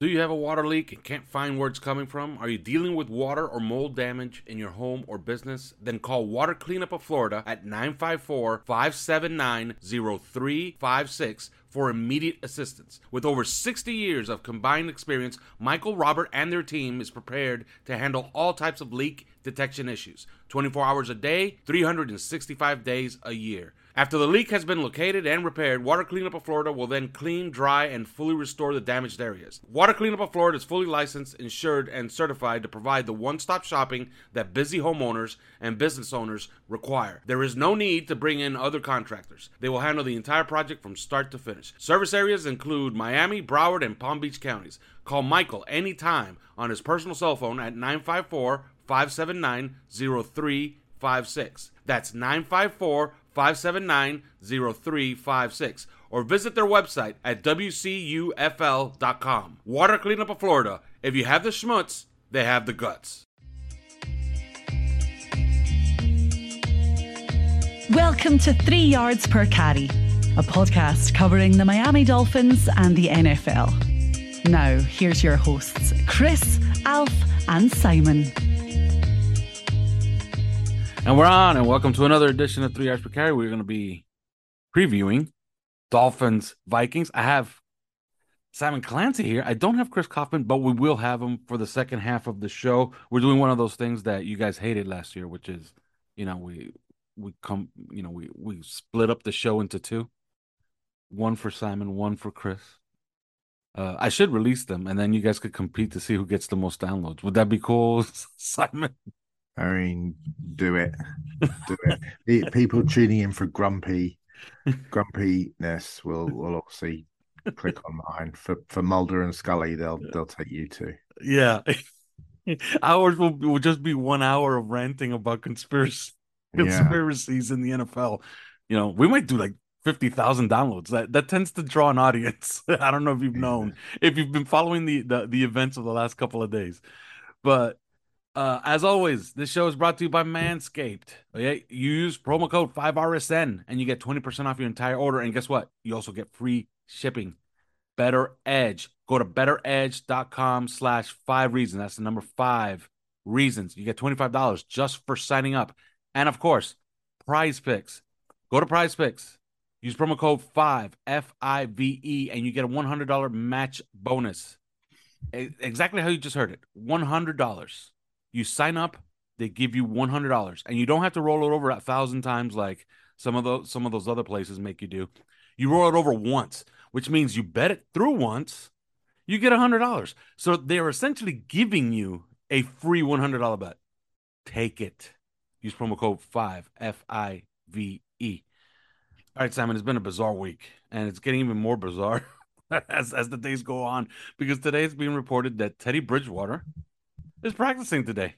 Do you have a water leak and can't find where it's coming from? Are you dealing with water or mold damage in your home or business? Then call Water Cleanup of Florida at 954 579 0356 for immediate assistance. With over 60 years of combined experience, Michael, Robert, and their team is prepared to handle all types of leak detection issues 24 hours a day, 365 days a year. After the leak has been located and repaired, Water Cleanup of Florida will then clean, dry, and fully restore the damaged areas. Water Cleanup of Florida is fully licensed, insured, and certified to provide the one stop shopping that busy homeowners and business owners require. There is no need to bring in other contractors. They will handle the entire project from start to finish. Service areas include Miami, Broward, and Palm Beach counties. Call Michael anytime on his personal cell phone at 954 579 0356. That's 954 579 0356. Or visit their website at WCUFL.com. Water Cleanup of Florida. If you have the schmutz, they have the guts. Welcome to Three Yards Per Carry, a podcast covering the Miami Dolphins and the NFL. Now, here's your hosts, Chris, Alf, and Simon. And we're on, and welcome to another edition of Three Yards Per Carry. We're going to be previewing Dolphins Vikings. I have Simon Clancy here. I don't have Chris Kaufman, but we will have him for the second half of the show. We're doing one of those things that you guys hated last year, which is, you know, we we come, you know, we we split up the show into two, one for Simon, one for Chris. Uh, I should release them, and then you guys could compete to see who gets the most downloads. Would that be cool, Simon? I mean, do it, do it. People tuning in for grumpy, grumpiness will will obviously click on mine. For for Mulder and Scully, they'll they'll take you to. Yeah. Ours will, will just be one hour of ranting about conspiracy Yeah. conspiracies in the NFL. You know, we might do like fifty thousand downloads. That that tends to draw an audience. I don't know if you've known if you've been following the, the the events of the last couple of days, but uh, as always, this show is brought to you by Manscaped. Okay, you use promo code five RSN and you get twenty percent off your entire order. And guess what? You also get free shipping. Better Edge. Go to betteredge.com slash five reasons. That's the number five reasons. You get $25 just for signing up. And of course, prize picks. Go to prize picks. Use promo code five F I V E and you get a $100 match bonus. Exactly how you just heard it. $100. You sign up, they give you $100 and you don't have to roll it over a thousand times like some of those some of those other places make you do. You roll it over once, which means you bet it through once, you get $100. So they're essentially giving you a free $100 bet. Take it. Use promo code 5 F I V E. All right, Simon, it's been a bizarre week and it's getting even more bizarre as as the days go on because today it's being reported that Teddy Bridgewater is practicing today.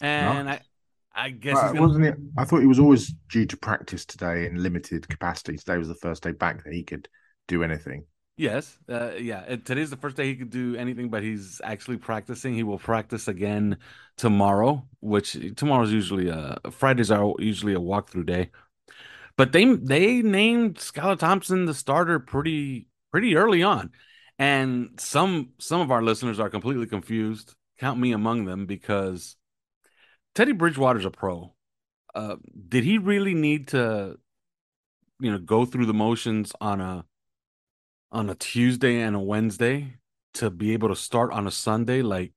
And I I guess Right, gonna, wasn't it? I thought he was always due to practice today in limited capacity. Today was the first day back that he could do anything. Yes, uh, yeah. Today's the first day he could do anything, but he's actually practicing. He will practice again tomorrow, which tomorrow's usually a Fridays are usually a walkthrough day. But they they named Skylar Thompson the starter pretty pretty early on, and some some of our listeners are completely confused. Count me among them because Teddy Bridgewater's a pro. Uh, did he really need to, you know, go through the motions on a on a Tuesday and a Wednesday to be able to start on a Sunday. Like,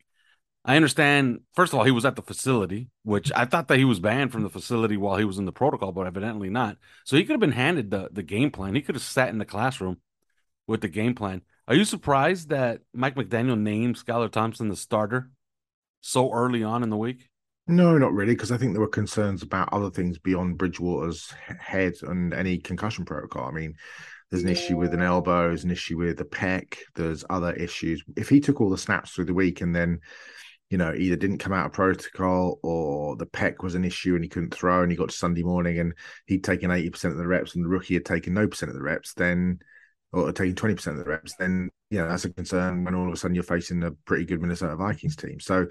I understand. First of all, he was at the facility, which I thought that he was banned from the facility while he was in the protocol, but evidently not. So he could have been handed the the game plan. He could have sat in the classroom with the game plan. Are you surprised that Mike McDaniel named Skylar Thompson the starter so early on in the week? No, not really, because I think there were concerns about other things beyond Bridgewater's head and any concussion protocol. I mean, there's an issue with an elbow, there's an issue with the pec, there's other issues. If he took all the snaps through the week and then, you know, either didn't come out of protocol or the pec was an issue and he couldn't throw and he got to Sunday morning and he'd taken 80% of the reps and the rookie had taken no percent of the reps, then or taking 20% of the reps, then yeah, that's a concern when all of a sudden you're facing a pretty good Minnesota Vikings team. So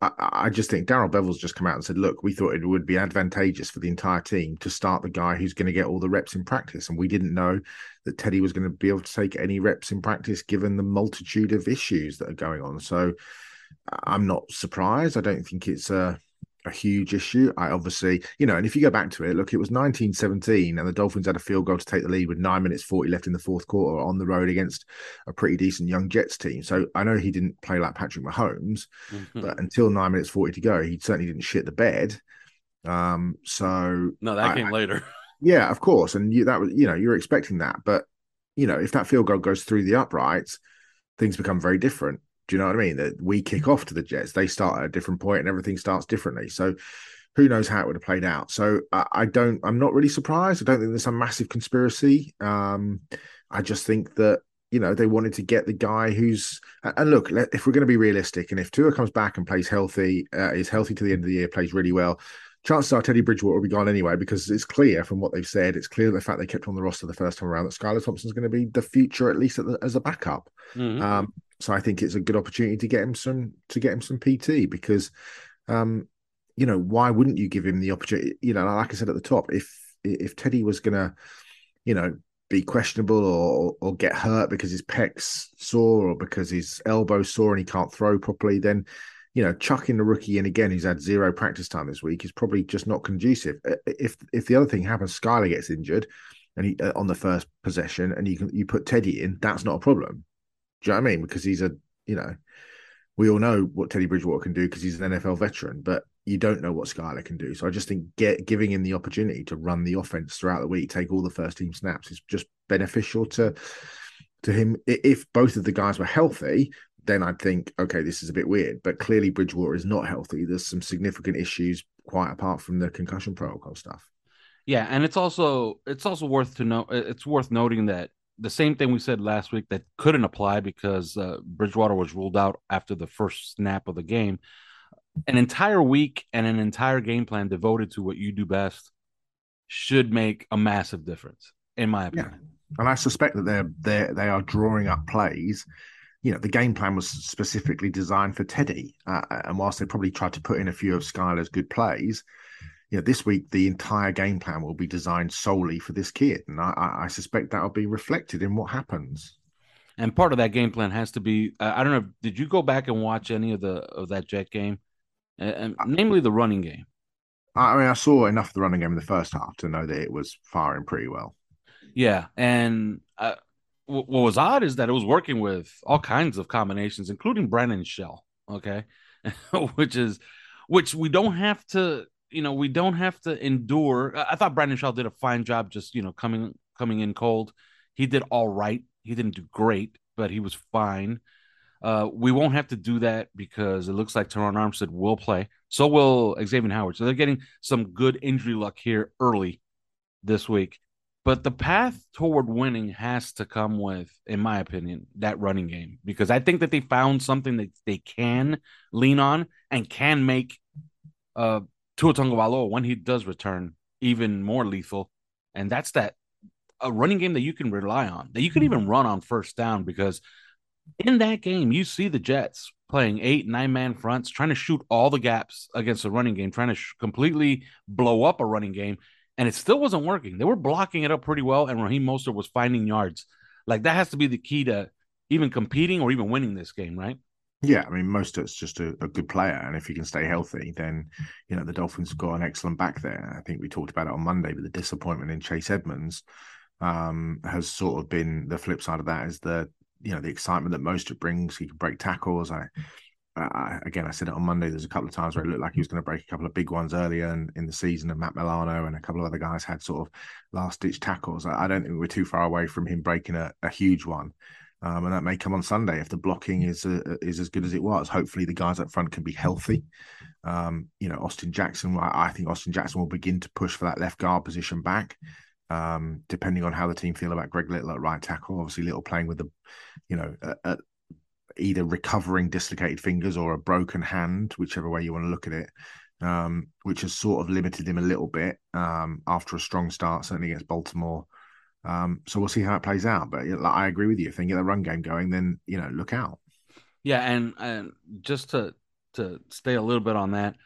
I, I just think Darrell Bevell's just come out and said, look, we thought it would be advantageous for the entire team to start the guy who's going to get all the reps in practice. And we didn't know that Teddy was going to be able to take any reps in practice given the multitude of issues that are going on. So I'm not surprised. I don't think it's a a huge issue. I obviously, you know, and if you go back to it, look, it was 1917 and the Dolphins had a field goal to take the lead with nine minutes 40 left in the fourth quarter on the road against a pretty decent young Jets team. So I know he didn't play like Patrick Mahomes, mm-hmm. but until nine minutes 40 to go, he certainly didn't shit the bed. Um, so no, that I, came later. Yeah, of course. And you, that was, you know, you're expecting that. But, you know, if that field goal goes through the uprights, things become very different. Do you know what I mean? That we kick off to the Jets, they start at a different point, and everything starts differently. So who knows how it would have played out? So I, I don't. I'm not really surprised. I don't think there's some massive conspiracy. Um, I just think that you know they wanted to get the guy who's and look if we're going to be realistic and if Tua comes back and plays healthy uh, is healthy to the end of the year plays really well chances are Teddy Bridgewater will be gone anyway because it's clear from what they've said it's clear the fact they kept on the roster the first time around that Skylar Thompson's going to be the future at least the, as a backup mm-hmm. um, so I think it's a good opportunity to get him some to get him some PT because, um, you know, why wouldn't you give him the opportunity? You know, like I said at the top, if if Teddy was gonna, you know, be questionable or or get hurt because his pecs sore or because his elbow sore and he can't throw properly, then you know, chucking the rookie in again who's had zero practice time this week is probably just not conducive. If if the other thing happens, Skylar gets injured and he uh, on the first possession and you can you put Teddy in, that's not a problem. Do you know what I mean? Because he's a, you know, we all know what Teddy Bridgewater can do because he's an NFL veteran, but you don't know what Skylar can do. So I just think get giving him the opportunity to run the offense throughout the week, take all the first team snaps is just beneficial to to him. If both of the guys were healthy, then I'd think, okay, this is a bit weird. But clearly Bridgewater is not healthy. There's some significant issues quite apart from the concussion protocol stuff. Yeah, and it's also it's also worth to know it's worth noting that the same thing we said last week that couldn't apply because uh, Bridgewater was ruled out after the first snap of the game. An entire week and an entire game plan devoted to what you do best should make a massive difference, in my opinion. Yeah. And I suspect that they're they they are drawing up plays. You know, the game plan was specifically designed for Teddy, uh, and whilst they probably tried to put in a few of Skylar's good plays, you know, this week the entire game plan will be designed solely for this kid, and I, I suspect that will be reflected in what happens. And part of that game plan has to be I don't know. Did you go back and watch any of the of that Jet game, uh, namely the running game? I mean, I saw enough of the running game in the first half to know that it was firing pretty well. Yeah, and uh, what was odd is that it was working with all kinds of combinations, including Brandon Shell. Okay, which is which we don't have to you know, we don't have to endure. I thought Brandon Shell did a fine job just, you know, coming coming in cold. He did all right. He didn't do great, but he was fine. Uh, we won't have to do that because it looks like Terron Armstead will play. So will Xavier Howard. So they're getting some good injury luck here early this week. But the path toward winning has to come with, in my opinion, that running game. Because I think that they found something that they can lean on and can make uh, Tua when he does return even more lethal, and that's that a running game that you can rely on that you can even run on first down. Because in that game you see the Jets playing eight nine man fronts trying to shoot all the gaps against the running game trying to sh- completely blow up a running game and it still wasn't working they were blocking it up pretty well and Raheem Mostert was finding yards like that has to be the key to even competing or even winning this game right yeah, I mean, Mostert's just a, a, good player, and if he can stay healthy, then you know the Dolphins have got an excellent back there. I think we talked about it on Monday, but the disappointment in Chase Edmonds um, has sort of been the flip side of that is the you know the excitement that Mostert brings. He can break tackles. I, I again, I said it on Monday. There's a couple of times where it looked like he was going to break a couple of big ones earlier in, in the season, and Matt Milano and a couple of other guys had sort of last ditch tackles. I, I don't think we're too far away from him breaking a, a huge one. Um, and that may come on Sunday if the blocking is uh, is as good as it was. Hopefully, the guys up front can be healthy. Um, you know, Austin Jackson. I, I, think Austin Jackson will begin to push for that left guard position back. Um, depending on how the team feel about Greg Little at right tackle, obviously Little playing with the, you know, either recovering dislocated fingers or a broken hand, whichever way you want to look at it, um, which has sort of limited him a little bit um, after a strong start, certainly against Baltimore. Um, so we'll see how it plays out. But like, I agree with you. If they get the run game going, then you know, look out. Yeah, and and just to to stay a little bit on that,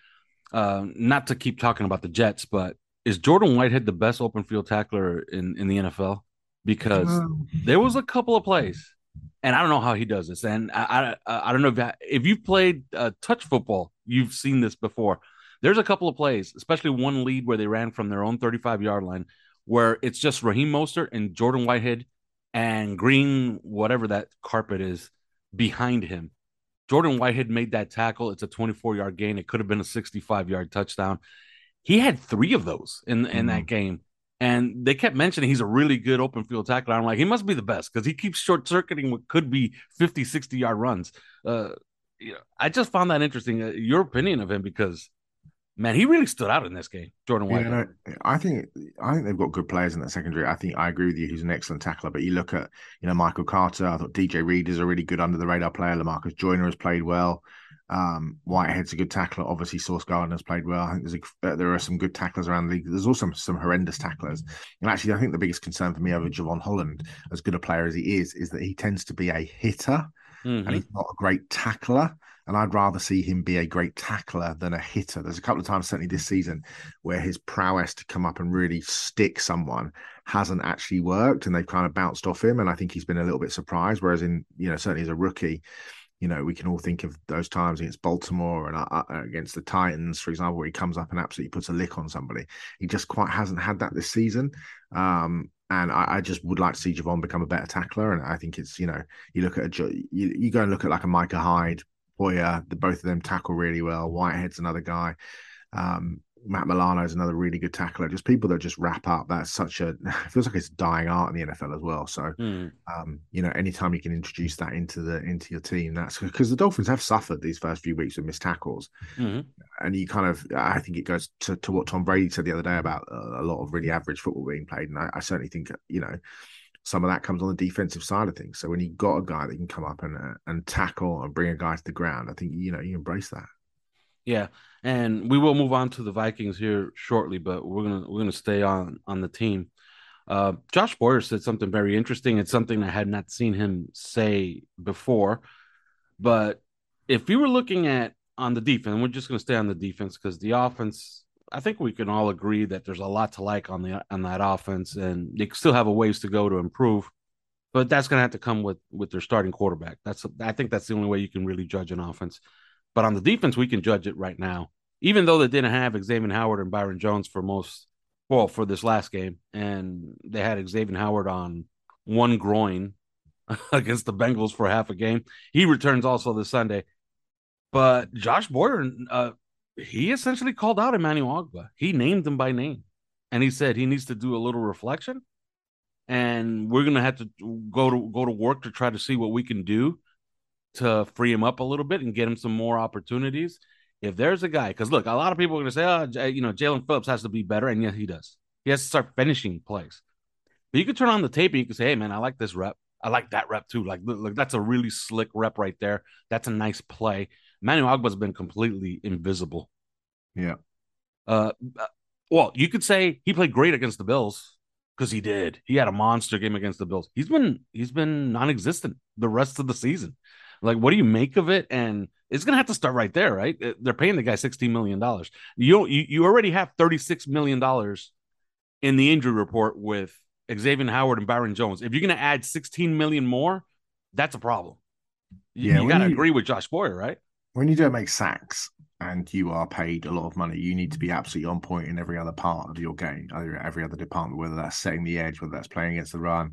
uh, not to keep talking about the Jets, but is Jordan Whitehead the best open field tackler in in the NFL? Because there was a couple of plays, and I don't know how he does this. And I I, I don't know if that, if you've played uh, touch football, you've seen this before. There's a couple of plays, especially one lead where they ran from their own 35 yard line, where it's just Raheem Mostert and Jordan Whitehead and Green, whatever that carpet is, behind him. Jordan Whitehead made that tackle. It's a 24 yard gain. It could have been a 65 yard touchdown. He had three of those in, in mm-hmm. that game. And they kept mentioning he's a really good open field tackler. I'm like, he must be the best because he keeps short circuiting what could be 50, 60 yard runs. Uh, you know, I just found that interesting. Uh, your opinion of him because man, he really stood out in this game. Jordan White. Yeah, no, I think I think they've got good players in that secondary. I think I agree with you. He's an excellent tackler. But you look at you know Michael Carter. I thought DJ Reed is a really good under the radar player. Lamarcus Joyner has played well. Um, Whitehead's a good tackler. Obviously, Sauce Gardner's played well. I think there's a, uh, there are some good tacklers around the league. There's also some, some horrendous tacklers. And actually, I think the biggest concern for me over Jevon Holland, as good a player as he is, is that he tends to be a hitter mm-hmm. and he's not a great tackler. And I'd rather see him be a great tackler than a hitter. There's a couple of times, certainly this season, where his prowess to come up and really stick someone hasn't actually worked and they've kind of bounced off him. And I think he's been a little bit surprised. Whereas, in, you know, certainly as a rookie, you know, we can all think of those times against Baltimore and uh, uh, against the Titans, for example, where he comes up and absolutely puts a lick on somebody. He just quite hasn't had that this season. Um, and I, I, just would like to see Jevon become a better tackler. And I think it's, you know, you look at a, you, you go and look at like a Micah Hyde, Poyer, the both of them tackle really well. Whitehead's another guy. Um, Matt Milano is another really good tackler. Just people that just wrap up. That's such a feels like it's dying art in the NFL as well. So, mm. um, you know, anytime you can introduce that into the into your team, that's because the Dolphins have suffered these first few weeks with missed tackles, mm. and you kind of, I think it goes to, to what Tom Brady said the other day about a, a lot of really average football being played, and I, I certainly think you know some of that comes on the defensive side of things. So when you've got a guy that can come up and uh, and tackle and bring a guy to the ground, I think you know you embrace that. Yeah, and we will move on to the Vikings here shortly, but we're gonna we're gonna stay on on the team. Uh, Josh Boyer said something very interesting. It's something I had not seen him say before, but if you were looking at on the defense, we're just gonna stay on the defense because the offense I think we can all agree that there's a lot to like on the on that offense, and they still have a ways to go to improve. But that's going to have to come with with their starting quarterback. That's I think that's the only way you can really judge an offense. But on the defense, we can judge it right now. Even though they didn't have Xavier Howard and Byron Jones for most, well, for this last game, and they had Xavier Howard on one groin against the Bengals for half a game. He returns also this Sunday. But Josh Boyer, uh, he essentially called out Emmanuel Ogbah. He named him by name, and he said he needs to do a little reflection, and we're gonna have to go to go to work to try to see what we can do to free him up a little bit and get him some more opportunities. If there's a guy, because look, a lot of people are gonna say, oh, you know, Jaelan Phillips has to be better, and yes, he does. He has to start finishing plays. But you can turn on the tape and you can say, hey, man, I like this rep. I like that rep too. Like, look, look that's a really slick rep right there. That's a nice play. Manuel Ogbah's been completely invisible. Yeah. Uh, well, you could say he played great against the Bills because he did. He had a monster game against the Bills. He's been he's been non-existent the rest of the season. Like, what do you make of it? And it's gonna have to start right there, right? Uh, they're paying the guy sixteen million dollars. You you you already have thirty six million dollars in the injury report with Xavier Howard and Byron Jones. If you're gonna add sixteen million more, that's a problem. You, yeah, you gotta you, agree with Josh Boyer, right? when you don't make sacks and you are paid a lot of money, you need to be absolutely on point in every other part of your game, every other department, whether that's setting the edge, whether that's playing against the run,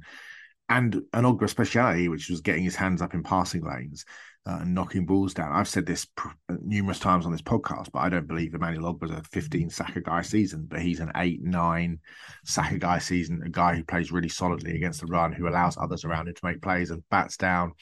and an Ogbah speciality, which was getting his hands up in passing lanes uh, and knocking balls down. I've said this pr- uh, numerous times on this podcast, but I don't believe Emmanuel Ogbah's a 15 mm. sack a guy season, but he's an eight, nine sack a guy season, a guy who plays really solidly against the run, who allows others around him to make plays and bats down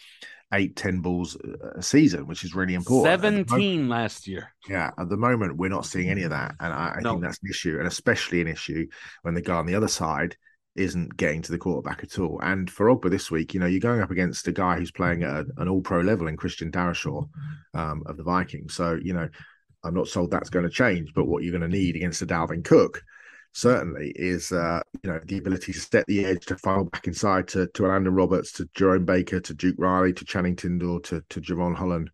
eight, ten balls uh, a season, which is really important. Seventeen moment, last year. Yeah, at the moment we're not seeing any of that, and I, I no. think that's an issue, and especially an issue when the guy on the other side isn't getting to the quarterback at all. And for Ogbah this week, you know, you're going up against a guy who's playing at an all pro level in Christian Darrisaw um, of the Vikings. So, you know, I'm not sold that's going to change, but what you're going to need against a Dalvin Cook certainly is uh, you know the ability to set the edge, to file back inside to to Landon Roberts, to Jerome Baker, to Duke Riley, to Channing Tindall, to to Jevon Holland.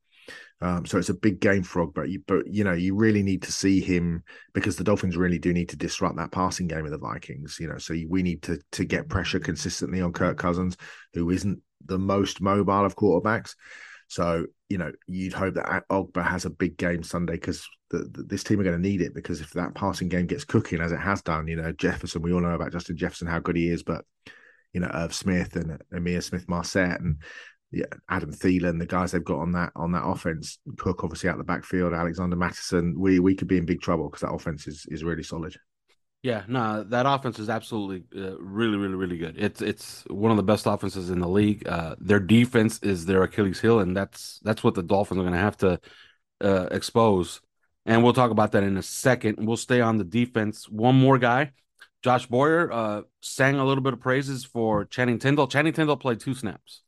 Um, so it's a big game frog, but you, but you know you really need to see him because the Dolphins really do need to disrupt that passing game of the Vikings. You know, so we need to to get pressure consistently on Kirk Cousins, who isn't the most mobile of quarterbacks. So you know you'd hope that Ogbah has a big game Sunday because this team are going to need it because if that passing game gets cooking as it has done, you know Jefferson, we all know about Justin Jefferson how good he is, but you know Irv Smith and Ihmir Smith-Marsette and yeah, Adam Thielen, the guys they've got on that on that offense, Cook obviously out the backfield, Alexander Mattison, we we could be in big trouble because that offense is is really solid. Yeah, no, that offense is absolutely uh, really, really, really good. It's it's one of the best offenses in the league. Uh, their defense is their Achilles heel, and that's that's what the Dolphins are going to have to uh, expose. And we'll talk about that in a second. We'll stay on the defense. One more guy, Josh Boyer, uh, sang a little bit of praises for Channing Tindall. Channing Tindall played two snaps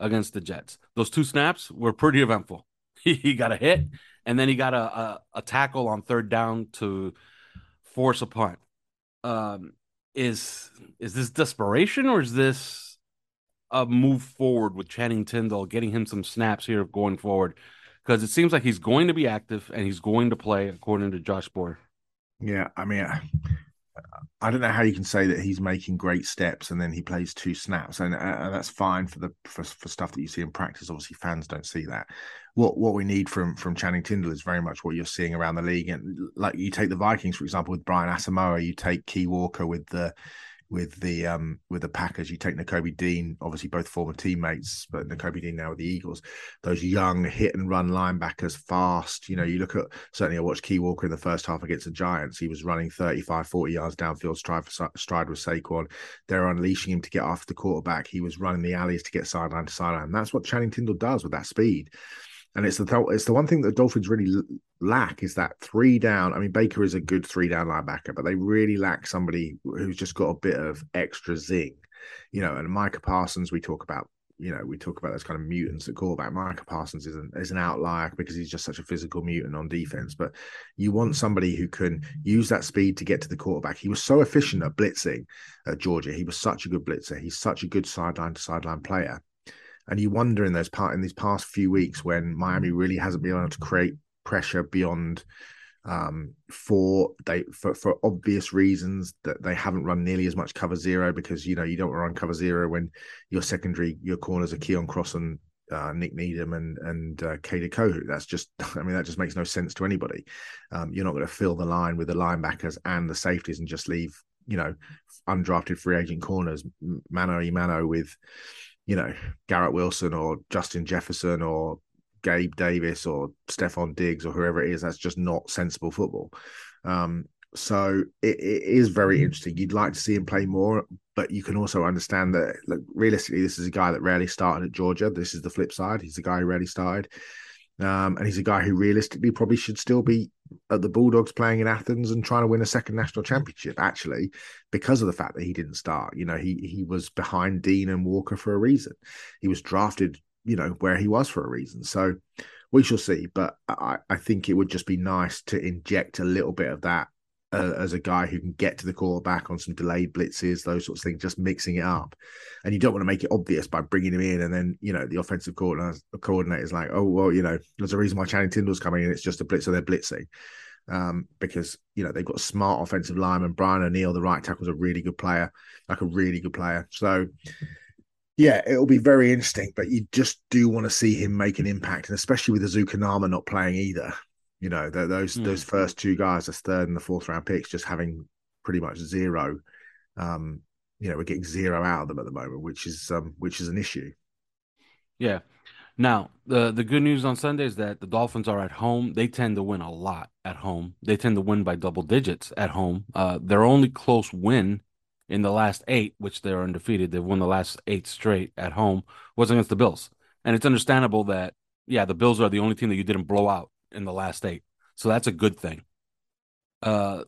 against the Jets. Those two snaps were pretty eventful. He, got a hit, and then he got a, a, a tackle on third down to force a punt. Um, is is this desperation or is this a move forward with Channing Tindall, getting him some snaps here going forward? Because it seems like he's going to be active and he's going to play, according to Josh Boyer. Yeah, I mean, I don't know how you can say that he's making great steps and then he plays two snaps, and, uh, that's fine for the for, for stuff that you see in practice. Obviously, fans don't see that. What what we need from from Channing Tindall is very much what you're seeing around the league, and like you take the Vikings for example with Brian Asamoah, you take Quay Walker with the with the um with the Packers. You take Nakobe Dean, obviously both former teammates, but Nakobe Dean now with the Eagles. Those young hit and run linebackers, fast. You know, you look at certainly I watched Quay Walker in the first half against the Giants. He was running 35, 40 yards downfield stride for stride with Saquon. They're unleashing him to get after the quarterback. He was running the alleys to get sideline to sideline. That's what Channing Tindall does with that speed. And it's the it's the one thing that the Dolphins really lack is that three down. I mean, Baker is a good three down linebacker, but they really lack somebody who's just got a bit of extra zing, you know. And Micah Parsons, we talk about, you know, we talk about those kind of mutants at quarterback. Micah Parsons is an is an outlier because he's just such a physical mutant on defense. But you want somebody who can use that speed to get to the quarterback. He was so efficient at blitzing at Georgia. He was such a good blitzer. He's such a good sideline to sideline player. And you wonder in those part in these past few weeks when Miami really hasn't been able to create pressure beyond um, for they for, for obvious reasons that they haven't run nearly as much cover zero because you know you don't run cover zero when your secondary your corners are Keion Cross and uh, Nik Needham and and uh, Kohou. That's just I mean that just makes no sense to anybody. Um, you're not going to fill the line with the linebackers and the safeties and just leave you know undrafted free agent corners mano y mano with you know Garrett Wilson or Justin Jefferson or Gabe Davis or Stefon Diggs or whoever it is. That's just not sensible football. Um, so it, it is very interesting. You'd like to see him play more, but you can also understand that look, realistically, this is a guy that rarely started at Georgia. This is the flip side. He's a guy who rarely started. Um, and he's a guy who realistically probably should still be at the Bulldogs playing in Athens and trying to win a second national championship, actually, because of the fact that he didn't start. You know, he he was behind Dean and Walker for a reason. He was drafted you know where he was for a reason. So we shall see. But I, I think it would just be nice to inject a little bit of that uh, as a guy who can get to the quarterback on some delayed blitzes, those sorts of things, just mixing it up. And you don't want to make it obvious by bringing him in, and then you know the offensive coordinator, is like, oh well, you know, there's a reason why Channing Tindall's coming in. It's just a blitzer. They're blitzing. Um, because you know they've got a smart offensive lineman. Brian O'Neill, the right tackle, is a really good player, like a really good player. So yeah, it'll be very interesting, but you just do want to see him make an impact, and especially with Ezukanma not playing either. You know, those mm. those first two guys, the third and the fourth round picks, just having pretty much zero. Um, you know, we're getting zero out of them at the moment, which is um, which is an issue. Yeah. Now, the the good news on Sunday is that the Dolphins are at home. They tend to win a lot at home. They tend to win by double digits at home. Uh, their only close win in the last eight, which they're undefeated, they've won the last eight straight at home, was against the Bills. And it's understandable that, yeah, the Bills are the only team that you didn't blow out in the last eight. So that's a good thing. Uh,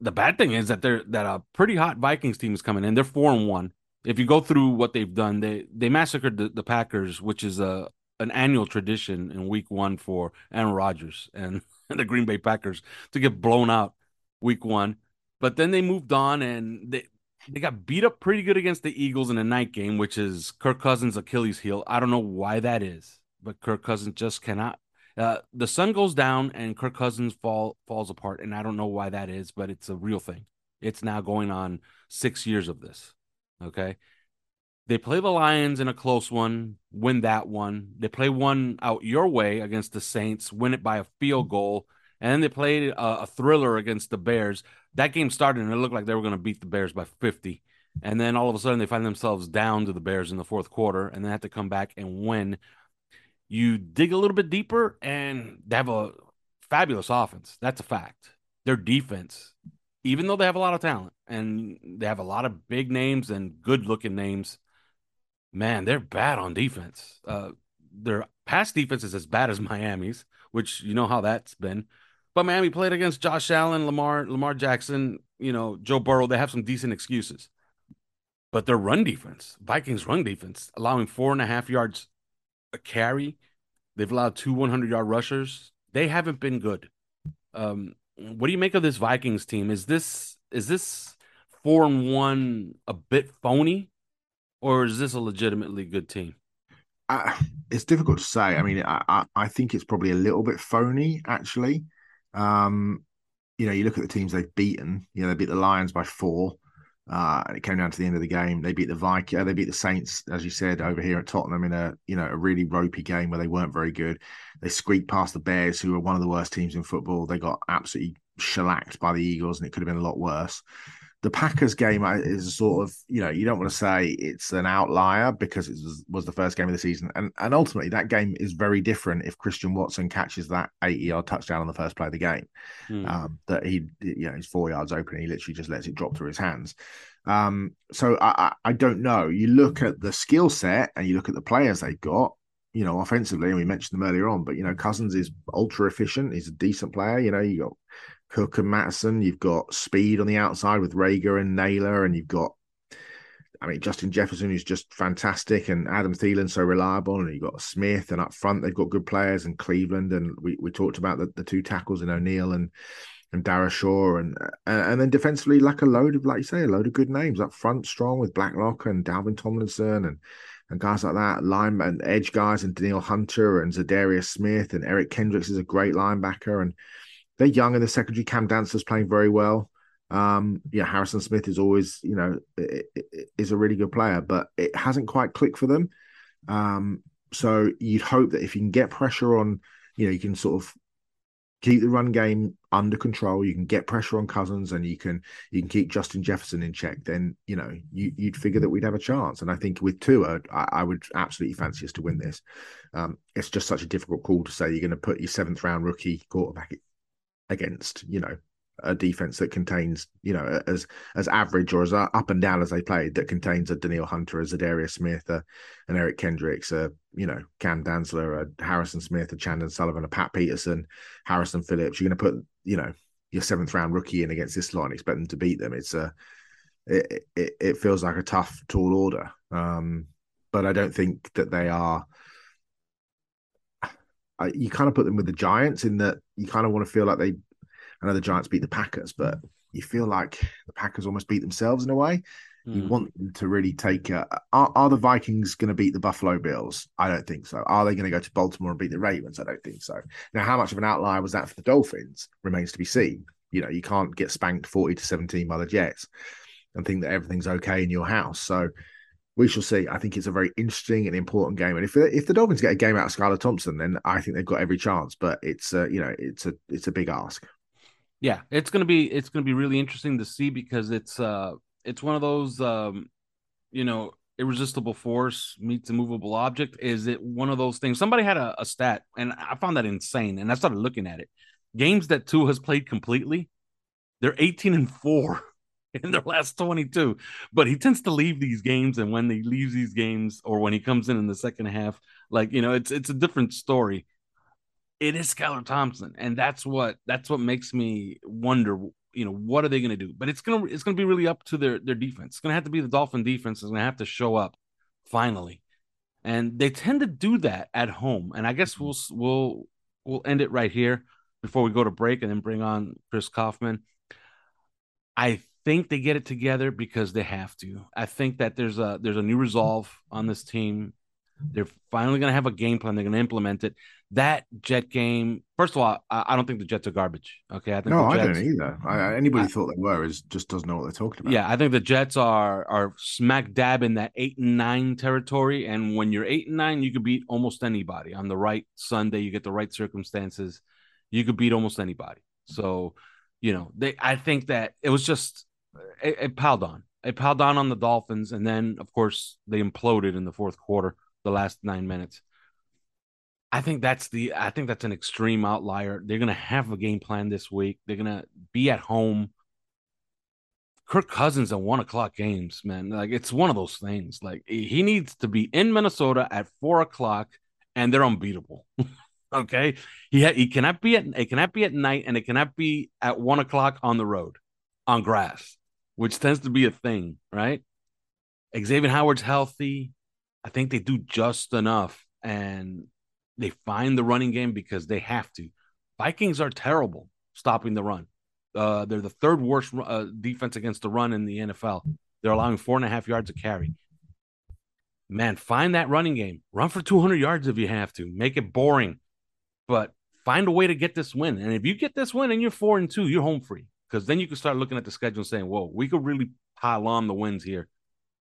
the bad thing is that they're that a pretty hot Vikings team is coming in. They're four and one. If you go through what they've done, they they massacred the, the Packers, which is a an annual tradition in week one for Aaron Rodgers and, and the Green Bay Packers to get blown out week one. But then they moved on and they they got beat up pretty good against the Eagles in a night game, which is Kirk Cousins' Achilles heel. I don't know why that is, but Kirk Cousins just cannot. Uh, the sun goes down and Kirk Cousins fall falls apart, and I don't know why that is, but it's a real thing. It's now going on six years of this. Okay, they play the Lions in a close one, win that one. They play one out your way against the Saints, win it by a field goal, and then they played a, a thriller against the Bears. That game started and it looked like they were going to beat the Bears by 50. And then all of a sudden they find themselves down to the Bears in the fourth quarter and they have to come back and win. You dig a little bit deeper and they have a fabulous offense. That's a fact. Their defense, even though they have a lot of talent and they have a lot of big names and good looking names, man, they're bad on defense. Uh, their pass defense is as bad as Miami's, which you know how that's been. But Miami played against Josh Allen, Lamar, Lamar Jackson, you know, Joe Burrow. They have some decent excuses. But their run defense, Vikings run defense, allowing four and a half yards a carry. They've allowed two 100 yard rushers. They haven't been good. Um, what do you make of this Vikings team? Is this is this four and one a bit phony, or is this a legitimately good team? Uh, it's difficult to say. I mean, I, I think it's probably a little bit phony, actually. Um, you know, you look at the teams they've beaten. You know, they beat the Lions by four. Uh, it came down to the end of the game. They beat the Viking. Uh, they beat the Saints, as you said, over here at Tottenham in a you know a really ropey game where they weren't very good. They squeaked past the Bears, who were one of the worst teams in football. They got absolutely shellacked by the Eagles, and it could have been a lot worse the Packers game is sort of, you know, you don't want to say it's an outlier because it was, was, the first game of the season. And, and ultimately, that game is very different if Christian Watson catches that 80 yard touchdown on the first play of the game. Mm. Um, that he, you know, he's four yards open he literally just lets it drop through his hands. Um, so I, I don't know. You look at the skill set and you look at the players they've got, you know, offensively, and we mentioned them earlier on, but, you know, Cousins is ultra efficient. He's a decent player. You know, you got Cook and Mattison. You've got speed on the outside with Reagor and Naylor, and you've got, I mean, Justin Jefferson, who's just fantastic, and Adam Thielen, so reliable. And you've got Smith, and up front, they've got good players, and Cleveland. And we, we talked about the, the two tackles in O'Neill and and Darrisaw, and uh, and then defensively, like a load of, like you say, a load of good names up front, strong with Blacklock and Dalvin Tomlinson and and guys like that, line and edge guys, and Danielle Hunter and Za'Darius Smith and Eric Kendricks is a great linebacker, and they're young in the secondary. Cam Dantzler's playing very well. Um, yeah, Harrison Smith is always, you know, is a really good player, but it hasn't quite clicked for them. Um, so you'd hope that if you can get pressure on, you know, you can sort of keep the run game under control. You can get pressure on Cousins, and you can you can keep Justin Jefferson in check. Then you know you, would figure that we'd have a chance. And I think with Tua, I, I would absolutely fancy us to win this. Um, it's just such a difficult call to say you're going to put your seventh round rookie quarterback against you know a defense that contains you know as as average or as up and down as they played that contains a Danielle Hunter, a Za'Darius Smith, a, an Eric Kendricks, a you know Cam Dantzler, a Harrison Smith, a Chandon Sullivan, a Pat Peterson, Harrison Phillips. You're going to put you know your seventh round rookie in against this and expect them to beat them. It's a it, it, it feels like a tough tall order. Um, but I don't think that they are you kind of put them with the Giants in that you kind of want to feel like they. I know the Giants beat the Packers, but you feel like the Packers almost beat themselves in a way. Mm. You hmm. want them to really take. A, are, are the Vikings going to beat the Buffalo Bills? I don't think so. Are they going to go to Baltimore and beat the Ravens? I don't think so. Now, how much of an outlier was that for the Dolphins remains to be seen. You know, you can't get spanked forty to seventeen by the Jets and think that everything's okay in your house. So we shall see. I think it's a very interesting and important game. And if if the Dolphins get a game out of Skylar Thompson, then I think they've got every chance. But it's uh, you know it's a it's a big ask. Yeah, it's gonna be it's gonna be really interesting to see because it's uh it's one of those um you know irresistible force meets a movable object. Is it one of those things? Somebody had a, a stat, and I found that insane, and I started looking at it. Games that Tua has played completely, they're eighteen and four. in their last 22. But he tends to leave these games, and when he leaves these games, or when he comes in in the second half, like you know, it's it's a different story. It is Skylar Thompson, and that's what that's what makes me wonder you know, what are they going to do? But it's gonna it's gonna be really up to their their defense. It's gonna have to be the Dolphin defense is gonna have to show up finally, and they tend to do that at home. And I guess we'll we'll we'll end it right here before we go to break, and then bring on Chris Kaufman. I think they get it together because they have to. I think that there's a there's a new resolve on this team. They're finally going to have a game plan. They're going to implement it. That Jet game, first of all, I, I don't think the Jets are garbage. Okay, I think no, Jets, I don't either. I, anybody I, thought they were is just doesn't know what they're talking about. Yeah, I think the Jets are are smack dab in that eight and nine territory. And when you're eight and nine, you could beat almost anybody on the right Sunday. You get the right circumstances, you could beat almost anybody. So, you know, they. I think that it was just it, it piled on. It piled on on the Dolphins, and then of course they imploded in the fourth quarter the last nine minutes. I think that's the I think that's an extreme outlier. They're gonna have a game plan this week. They're gonna be at home. Kirk Cousins at one o'clock games, man. Like it's one of those things. Like he needs to be in Minnesota at four o'clock, and they're unbeatable. okay, he ha- he cannot be at it cannot be at night, and it cannot be at one o'clock on the road, on grass, which tends to be a thing, right? Xavier Howard's healthy. I think they do just enough and they find the running game because they have to. Vikings are terrible stopping the run. Uh, they're the third worst uh, defense against the run in the NFL. They're allowing four and a half yards a carry. Man, find that running game. Run for 200 yards if you have to. Make it boring, but find a way to get this win. And if you get this win and you're four and two, you're home free because then you can start looking at the schedule and saying, "Whoa, we could really pile on the wins here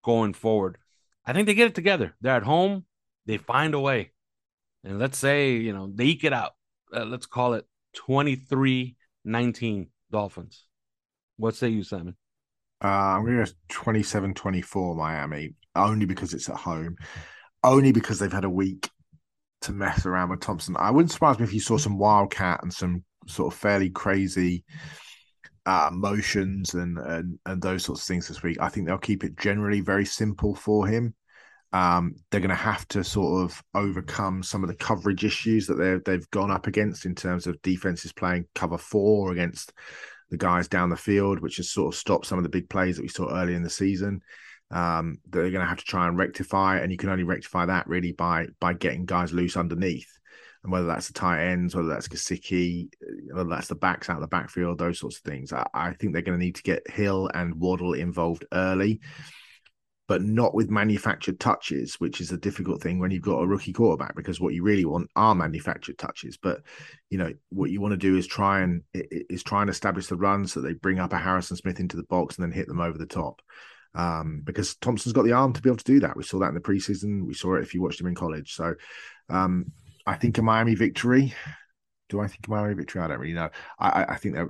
going forward." I think they get it together. They're at home. They find a way. And let's say, you know, they eke it out. Uh, let's call it 23 19 Dolphins. What say you, Simon? Uh, I'm going to go 27 24 Miami, only because it's at home, only because they've had a week to mess around with Thompson. I wouldn't surprise me if you saw some wildcat and some sort of fairly crazy uh, motions and, and and those sorts of things this week. I think they'll keep it generally very simple for him. Um, they're going to have to sort of overcome some of the coverage issues that they've they've gone up against in terms of defenses playing cover four against the guys down the field, which has sort of stopped some of the big plays that we saw early in the season. Um, they're going to have to try and rectify, and you can only rectify that really by by getting guys loose underneath and whether that's the tight ends, whether that's Gesicki, whether that's the backs out of the backfield, those sorts of things. I, I think they're going to need to get Hill and Waddle involved early, but not with manufactured touches, which is a difficult thing when you've got a rookie quarterback. Because what you really want are manufactured touches. But you know what you want to do is try and is try and establish the run so they bring up a Harrison Smith into the box and then hit them over the top um, because Thompson's got the arm to be able to do that. We saw that in the preseason. We saw it if you watched him in college. So um, I think a Miami victory. Do I think a Miami victory? I don't really know. I, I think that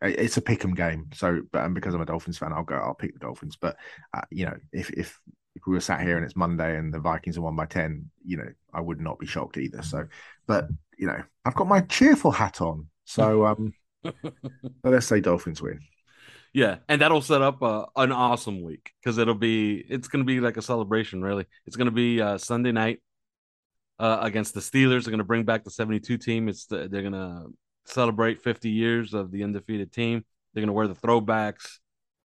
it's a pick'em game. So, but and because I'm a Dolphins fan, I'll go. I'll pick the Dolphins. But uh, you know, if if if we were sat here and it's Monday and the Vikings are one by ten, you know, I would not be shocked either. So, but you know, I've got my cheerful hat on. So, um, let's say Dolphins win. Yeah, and that'll set up uh, an awesome week because it'll be it's going to be like a celebration. Really, it's going to be uh, Sunday night uh, against the Steelers. They're going to bring back the 72 team. It's the, they're going to celebrate 50 years of the undefeated team. They're going to wear the throwbacks.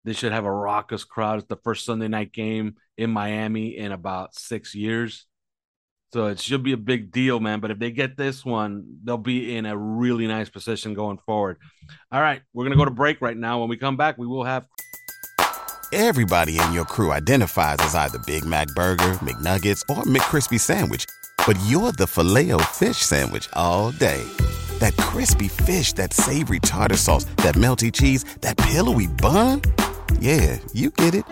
They should have a raucous crowd. It's the first Sunday night game in Miami in about six years. So it should be a big deal, man. But if they get this one, they'll be in a really nice position going forward. All right, we're going to go to break right now. When we come back, we will have. Everybody in your crew identifies as either Big Mac Burger, McNuggets, or McCrispy Sandwich but you're the filet o fish sandwich all day. That crispy fish, that savory tartar sauce, that melty cheese, that pillowy bun. Yeah, you get it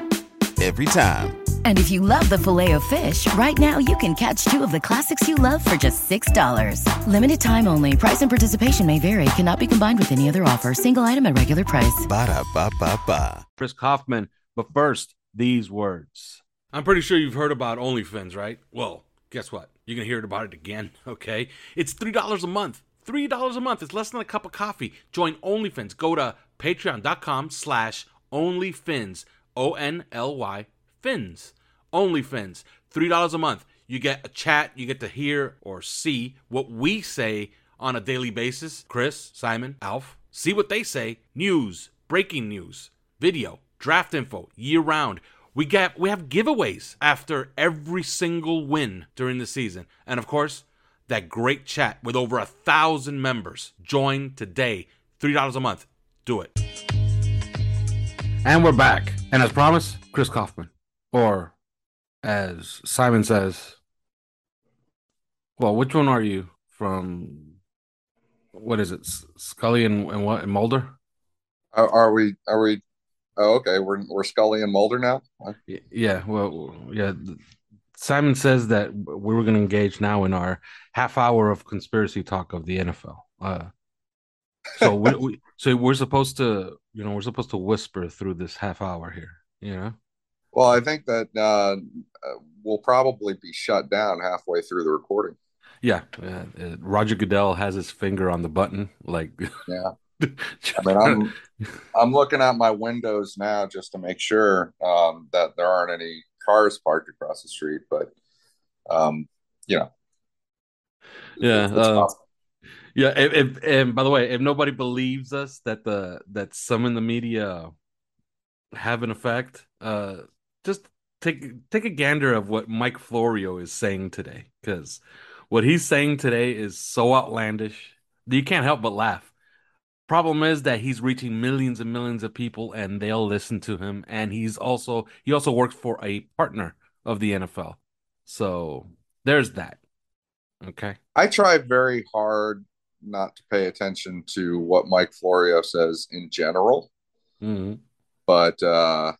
every time. And if you love the filet of fish, right now you can catch two of the classics you love for just $6. Limited time only. Price and participation may vary. Cannot be combined with any other offer. Single item at regular price. Ba da ba ba ba. Chris Kaufman. But first, these words. I'm pretty sure you've heard about OnlyFins, right? Well, guess what? You're going to hear about it again, okay? It's $3 a month. $3 a month. It's less than a cup of coffee. Join OnlyFins. Go to patreon.com slash OnlyFins. O-N-L-Y Fins. OnlyFins. $3 a month. You get a chat. You get to hear or see what we say on a daily basis. Chris, Simon, Alf. See what they say. News, breaking news, video, draft info year round. We get we have giveaways after every single win during the season, and of course, that great chat with over a thousand members. Join today, three dollars a month. Do it. And we're back, and as promised, Chris Kaufman, or as Simon says, well, which one are you from? What is it, Scully and, and what and Mulder? Are, are we? Are we? Oh, okay. We're we're Scully and Mulder now. Yeah. Well, yeah. Simon says that we were going to engage now in our half hour of conspiracy talk of the NFL. Uh, so we, we, so we're supposed to, you know, we're supposed to whisper through this half hour here. You know. Well, I think that uh, we'll probably be shut down halfway through the recording. Yeah, uh, Roger Goodell has his finger on the button, like yeah. I mean, I'm I'm looking out my windows now just to make sure um, that there aren't any cars parked across the street. But um, you know, yeah, uh, yeah. If, if, and by the way, if nobody believes us that the that some in the media have an effect, uh, just take take a gander of what Mike Florio is saying today, because what he's saying today is so outlandish that you can't help but laugh. Problem is that he's reaching millions and millions of people and they'll listen to him. And he's also he also works for a partner of the NFL. So there's that. Okay. I try very hard not to pay attention to what Mike Florio says in general. Mm-hmm. But uh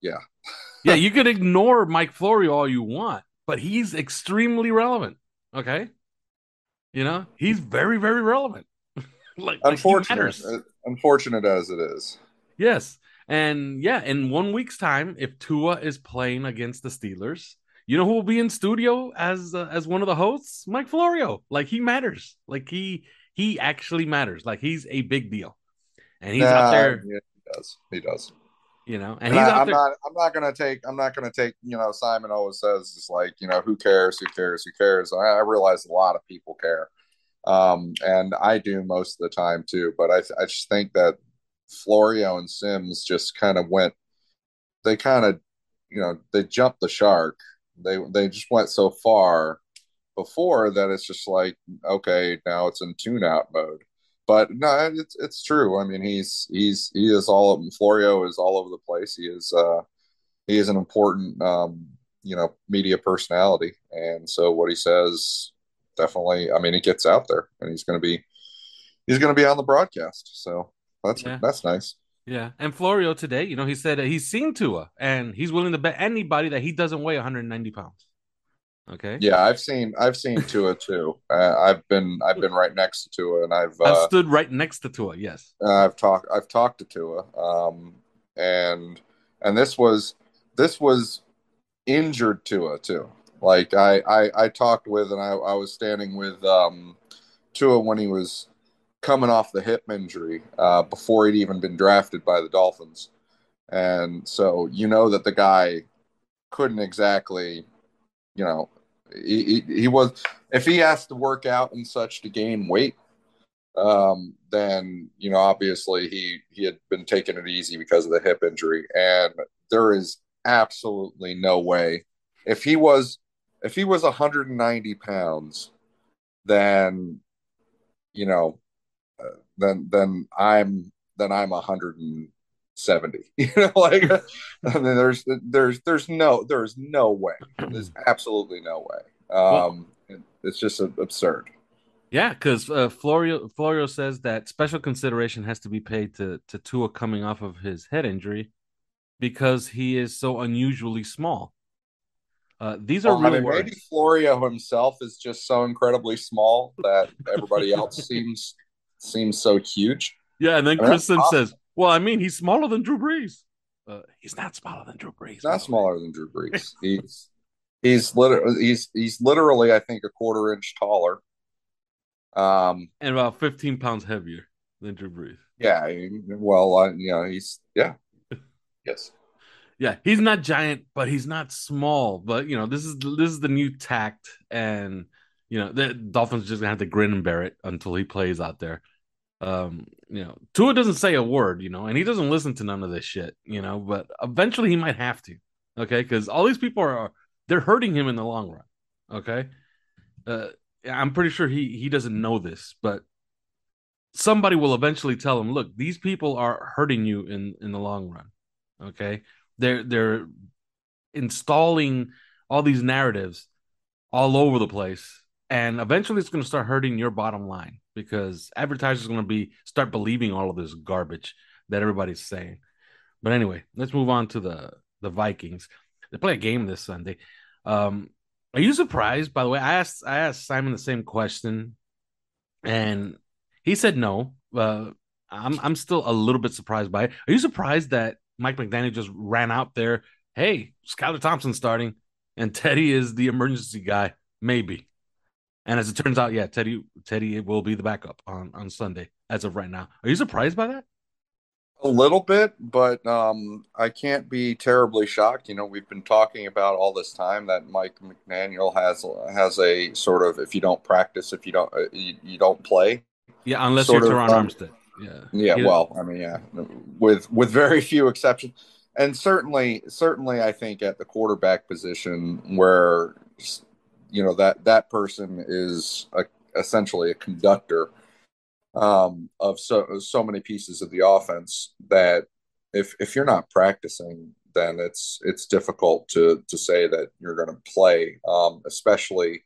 yeah. yeah, you could ignore Mike Florio all you want, but he's extremely relevant. Okay. You know, he's very, very relevant like unfortunate, like unfortunate as it is. Yes, and yeah, in one week's time, if Tua is playing against the Steelers, you know who will be in studio as uh, as one of the hosts? Mike Florio. Like he matters. Like he he actually matters. Like he's a big deal, and he's nah, out there. Yeah, he does. He does. You know, and, and he's I, out I'm there. not. I'm not gonna take. I'm not gonna take. You know, Simon always says it's like you know who cares, who cares, who cares. I, I realize a lot of people care um, and I do most of the time too. But I, I just think that Florio and Simms just kind of went, they kind of, you know, they jumped the shark. They they just went so far before that it's just like, okay, now it's in tune out mode. But no, it's it's true. I mean, he's he's he is all Florio is all over the place. He is uh he is an important um you know media personality, and so what he says definitely. I mean, it gets out there, and he's going to be he's going to be on the broadcast. So that's yeah. that's nice. Yeah, and Florio today, you know, he said he's seen Tua, and he's willing to bet anybody that he doesn't weigh 190 pounds. Okay. Yeah, I've seen I've seen Tua too. Uh, I've been I've been right next to Tua, and I've uh, I've stood right next to Tua. Yes. I've talked I've talked to Tua, um, and and this was this was injured Tua too. Like I, I, I talked with, and I, I was standing with um, Tua when he was coming off the hip injury uh, before he'd even been drafted by the Dolphins, and so you know that the guy couldn't exactly, you know, he, he, he was if he has to work out and such to gain weight, um, then you know obviously he he had been taking it easy because of the hip injury, and there is absolutely no way if he was if he was 190 pounds, then you know, uh, then then I'm then I'm 170. You know, like I mean, there's there's there's no there's no way. There's absolutely no way. Um, well, it's just absurd. Yeah, because uh, Florio Florio says that special consideration has to be paid to to Tua coming off of his head injury because he is so unusually small. Uh, these are well, real I mean, words. Maybe Florio himself is just so incredibly small that everybody else seems seems so huge. Yeah, and then I mean, Kristen awesome. says, "Well, I mean, he's smaller than Drew Brees. Uh, he's not smaller than Drew Brees. He's not smaller than Drew Brees. he's he's literally he's he's literally I think a quarter inch taller. Um, and about fifteen pounds heavier than Drew Brees. Yeah, well, uh, you know, he's yeah, yes yeah, he's not giant, but he's not small. But you know, this is this is the new tact, and you know, the Dolphins just gonna have to grin and bear it until he plays out there. Um, you know, Tua doesn't say a word, you know, and he doesn't listen to none of this shit, you know, but eventually he might have to, okay, because all these people are they're hurting him in the long run, okay. Uh, I'm pretty sure he he doesn't know this, but somebody will eventually tell him, look, these people are hurting you in in the long run. Okay? They're they're installing all these narratives all over the place and eventually it's going to start hurting your bottom line because advertisers are going to be start believing all of this garbage that everybody's saying. But anyway, let's move on to the the Vikings. They play a game this Sunday. Um, are you surprised? By the way, I asked I asked Simon the same question, and he said no. Uh, I'm I'm still a little bit surprised by it. Are you surprised that Mike McDaniel just ran out there? Hey, Skylar Thompson starting, and Teddy is the emergency guy, maybe. And as it turns out, yeah, Teddy Teddy will be the backup on on Sunday as of right now. Are you surprised by that? A little bit, but um, I can't be terribly shocked. You know, we've been talking about all this time that Mike McDaniel has has a sort of if you don't practice, if you don't uh, you, you don't play, yeah, unless you're Terron um, Armstead. Yeah. Yeah. Well, I mean, yeah, with with very few exceptions, and certainly, certainly, I think at the quarterback position where you know that that person is a, essentially a conductor um, of so so many pieces of the offense that if if you're not practicing, then it's it's difficult to to say that you're going to play, um, especially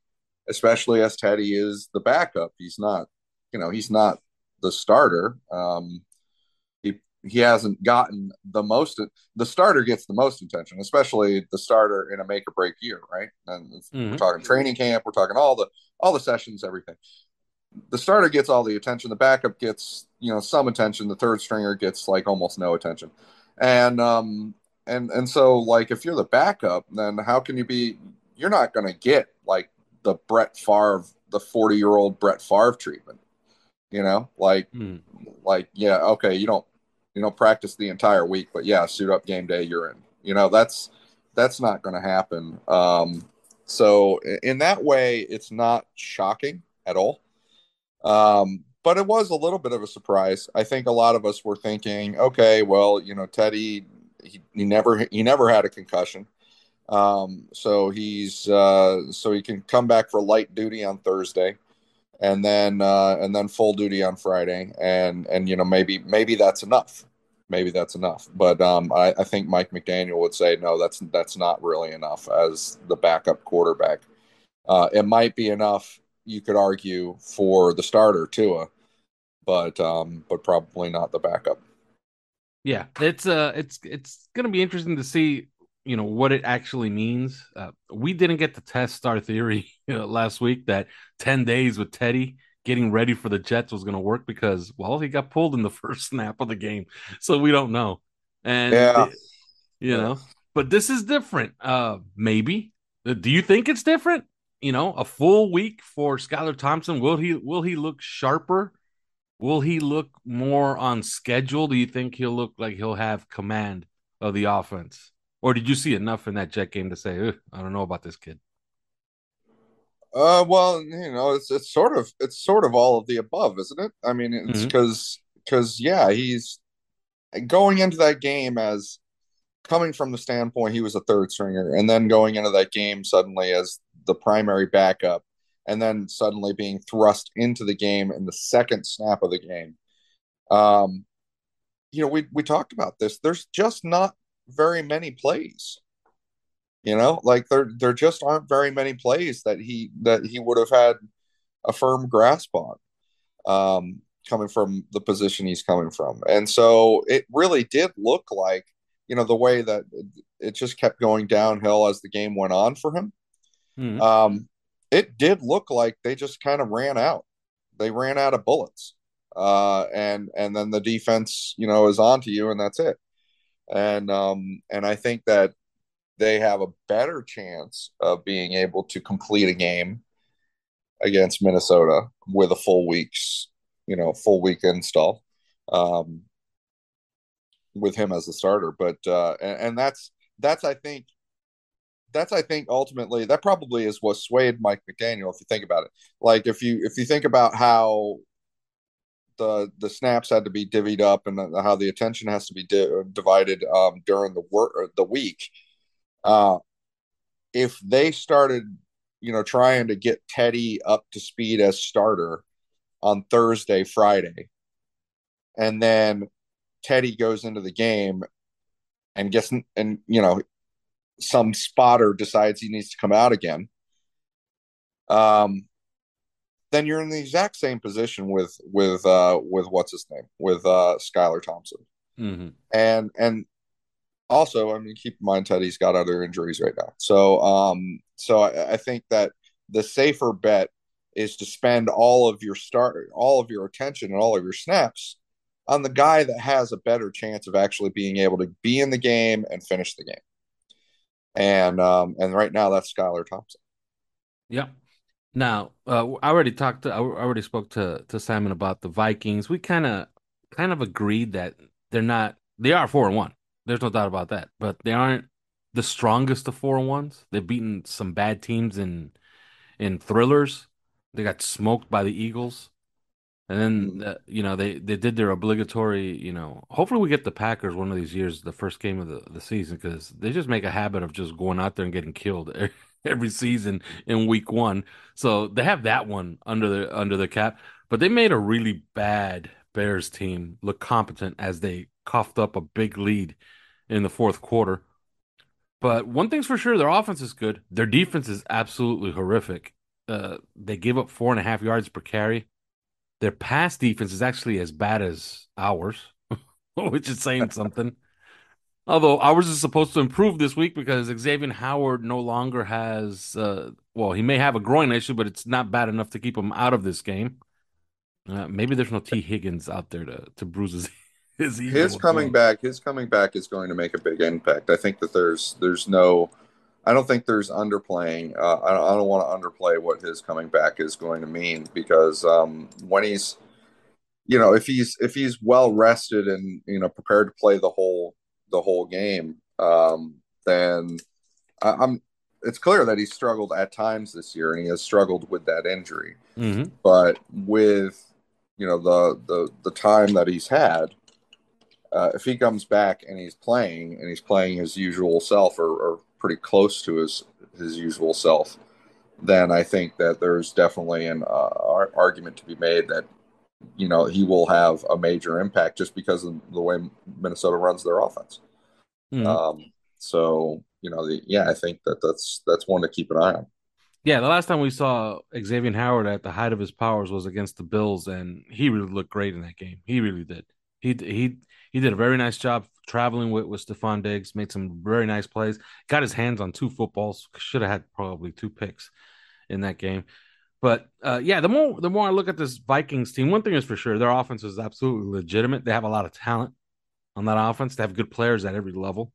especially as Teddy is the backup. He's not you know he's not the starter. Um, he he hasn't gotten the most. The starter gets the most attention, especially the starter in a make or break year, right? And mm-hmm. we're talking training camp. We're talking all the all the sessions, everything. The starter gets all the attention. The backup gets you know some attention. The third stringer gets like almost no attention, and um and and so like if you're the backup, then how can you be? You're not going to get like the Brett Favre, the 40 year old Brett Favre treatment you know like mm. like yeah okay you don't you don't practice the entire week but yeah suit up game day you're in. You know that's that's not going to happen. Um so in that way it's not shocking at all. Um but it was a little bit of a surprise. I think a lot of us were thinking okay well you know teddy he, he never he never had a concussion. Um so he's uh so he can come back for light duty on thursday and then uh, and then full duty on Friday, and and you know maybe maybe that's enough, maybe that's enough. But um, I, I think Mike McDaniel would say no, that's that's not really enough as the backup quarterback. Uh, it might be enough, you could argue, for the starter Tua, but um, but probably not the backup. Yeah, it's uh, it's it's gonna be interesting to see you know what it actually means. Uh, we didn't get to test our theory you know, last week that ten days with Teddy getting ready for the Jets was going to work because well he got pulled in the first snap of the game, so we don't know. And yeah. It, you know, but this is different. Uh, maybe. Uh, do you think it's different? You know, a full week for Skylar Thompson. Will he will he look sharper? Will he look more on schedule? Do you think he'll look like he'll have command of the offense? Or did you see enough in that Jet game to say, I don't know about this kid? Uh, well, you know, it's it's sort of it's sort of all of the above, isn't it? I mean, it's because mm-hmm. because yeah, he's going into that game as coming from the standpoint he was a third stringer, and then going into that game suddenly as the primary backup, and then suddenly being thrust into the game in the second snap of the game. Um, you know, we we talked about this. There's just not very many plays. You know, like there there just aren't very many plays that he that he would have had a firm grasp on um, coming from the position he's coming from. And so it really did look like, you know, the way that it just kept going downhill as the game went on for him. Mm-hmm. Um, it did look like they just kind of ran out. They ran out of bullets. Uh, and and then the defense, you know, is on to you, and that's it and um, and I think that they have a better chance of being able to complete a game against Minnesota with a full week's, you know, full week install um, with him as a starter. But uh, and, and that's that's I think that's I think ultimately that probably is what swayed Mike McDaniel if you think about it. Like if you if you think about how the the snaps had to be divvied up and how the attention has to be di- divided um, during the work the week. Uh, if they started, you know, trying to get Teddy up to speed as starter on Thursday, Friday, and then Teddy goes into the game and gets and you know some spotter decides he needs to come out again. Um, then you're in the exact same position with with uh with what's his name with uh Skylar Thompson. Mm-hmm. And and also, I mean, keep in mind Teddy's got other injuries right now. So um so I, I think that the safer bet is to spend all of your start all of your attention and all of your snaps on the guy that has a better chance of actually being able to be in the game and finish the game. And um and right now that's Skylar Thompson. Yeah. Now, uh, I already talked to, I already spoke to to Simon about the Vikings. We kind of kind of agreed that they're not they are 4 and 1. There's no doubt about that, but they aren't the strongest of 4 and 1s. They've beaten some bad teams in in thrillers. They got smoked by the Eagles. And then uh, you know they they did their obligatory, you know, hopefully we get the Packers one of these years the first game of the, the season cuz they just make a habit of just going out there and getting killed every season in week one. So they have that one under the under the cap. But they made a really bad Bears team look competent as they coughed up a big lead in the fourth quarter. But one thing's for sure, their offense is good. Their defense is absolutely horrific. Uh, they give up four and a half yards per carry. Their pass defense is actually as bad as ours, which is saying something. Although ours is supposed to improve this week because Xavier Howard no longer has, uh, well, he may have a groin issue, but it's not bad enough to keep him out of this game. Uh, maybe there's no Tee Higgins out there to to bruise his. His, his coming back, his coming back is going to make a big impact. I think that there's there's no, I don't think there's underplaying. Uh, I don't, I don't want to underplay what his coming back is going to mean because um, when he's, you know, if he's if he's well rested and you know prepared to play the whole the whole game, um, then I, am It's clear that he struggled at times this year, and he has struggled with that injury. Mm-hmm. But with you know the the the time that he's had, uh, if he comes back and he's playing and he's playing his usual self or, or pretty close to his his usual self, then I think that there's definitely an uh, argument to be made that you know he will have a major impact just because of the way Minnesota runs their offense. Mm-hmm. Um, so you know, the, yeah, I think that that's that's one to keep an eye on. Yeah, the last time we saw Xavier Howard at the height of his powers was against the Bills, and he really looked great in that game. He really did. He he he did a very nice job traveling with with Stefon Diggs. Made some very nice plays. Got his hands on two footballs. Should have had probably two picks in that game. But uh, yeah, the more the more I look at this Vikings team, one thing is for sure, their offense is absolutely legitimate. They have a lot of talent on that offense. They have good players at every level.